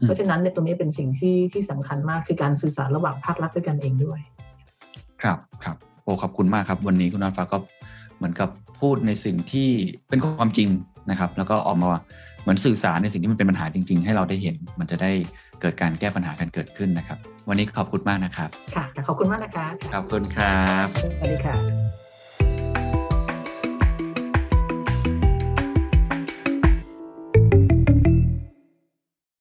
อืมเพราะฉะนั้นเนี่ยตรงนี้เป็นสิ่งที่ที่สำคัญมากคือการสื่อสารระหว่างภาครัฐด้วยกันเองด้วย ครับครับ โอ้ขอบคุณมากครับ วันนี้คุณนอนฟ้าก็เหมือนกับพูดในสิ่งที่เป็นความจริงนะครับ แล้วก็ออกมาเหมือนสื่อสารในสิ่งที่มันเป็นปัญหาจริง ๆ ให้เราได้เห็น มันจะได้เกิดการแก้ปัญหากันเกิดขึ้นนะครับ วันนี้ขอบคุณมากนะครับ ค่ะขอบคุณมากนะคะขอบคุณครับสวัสดีค่ะ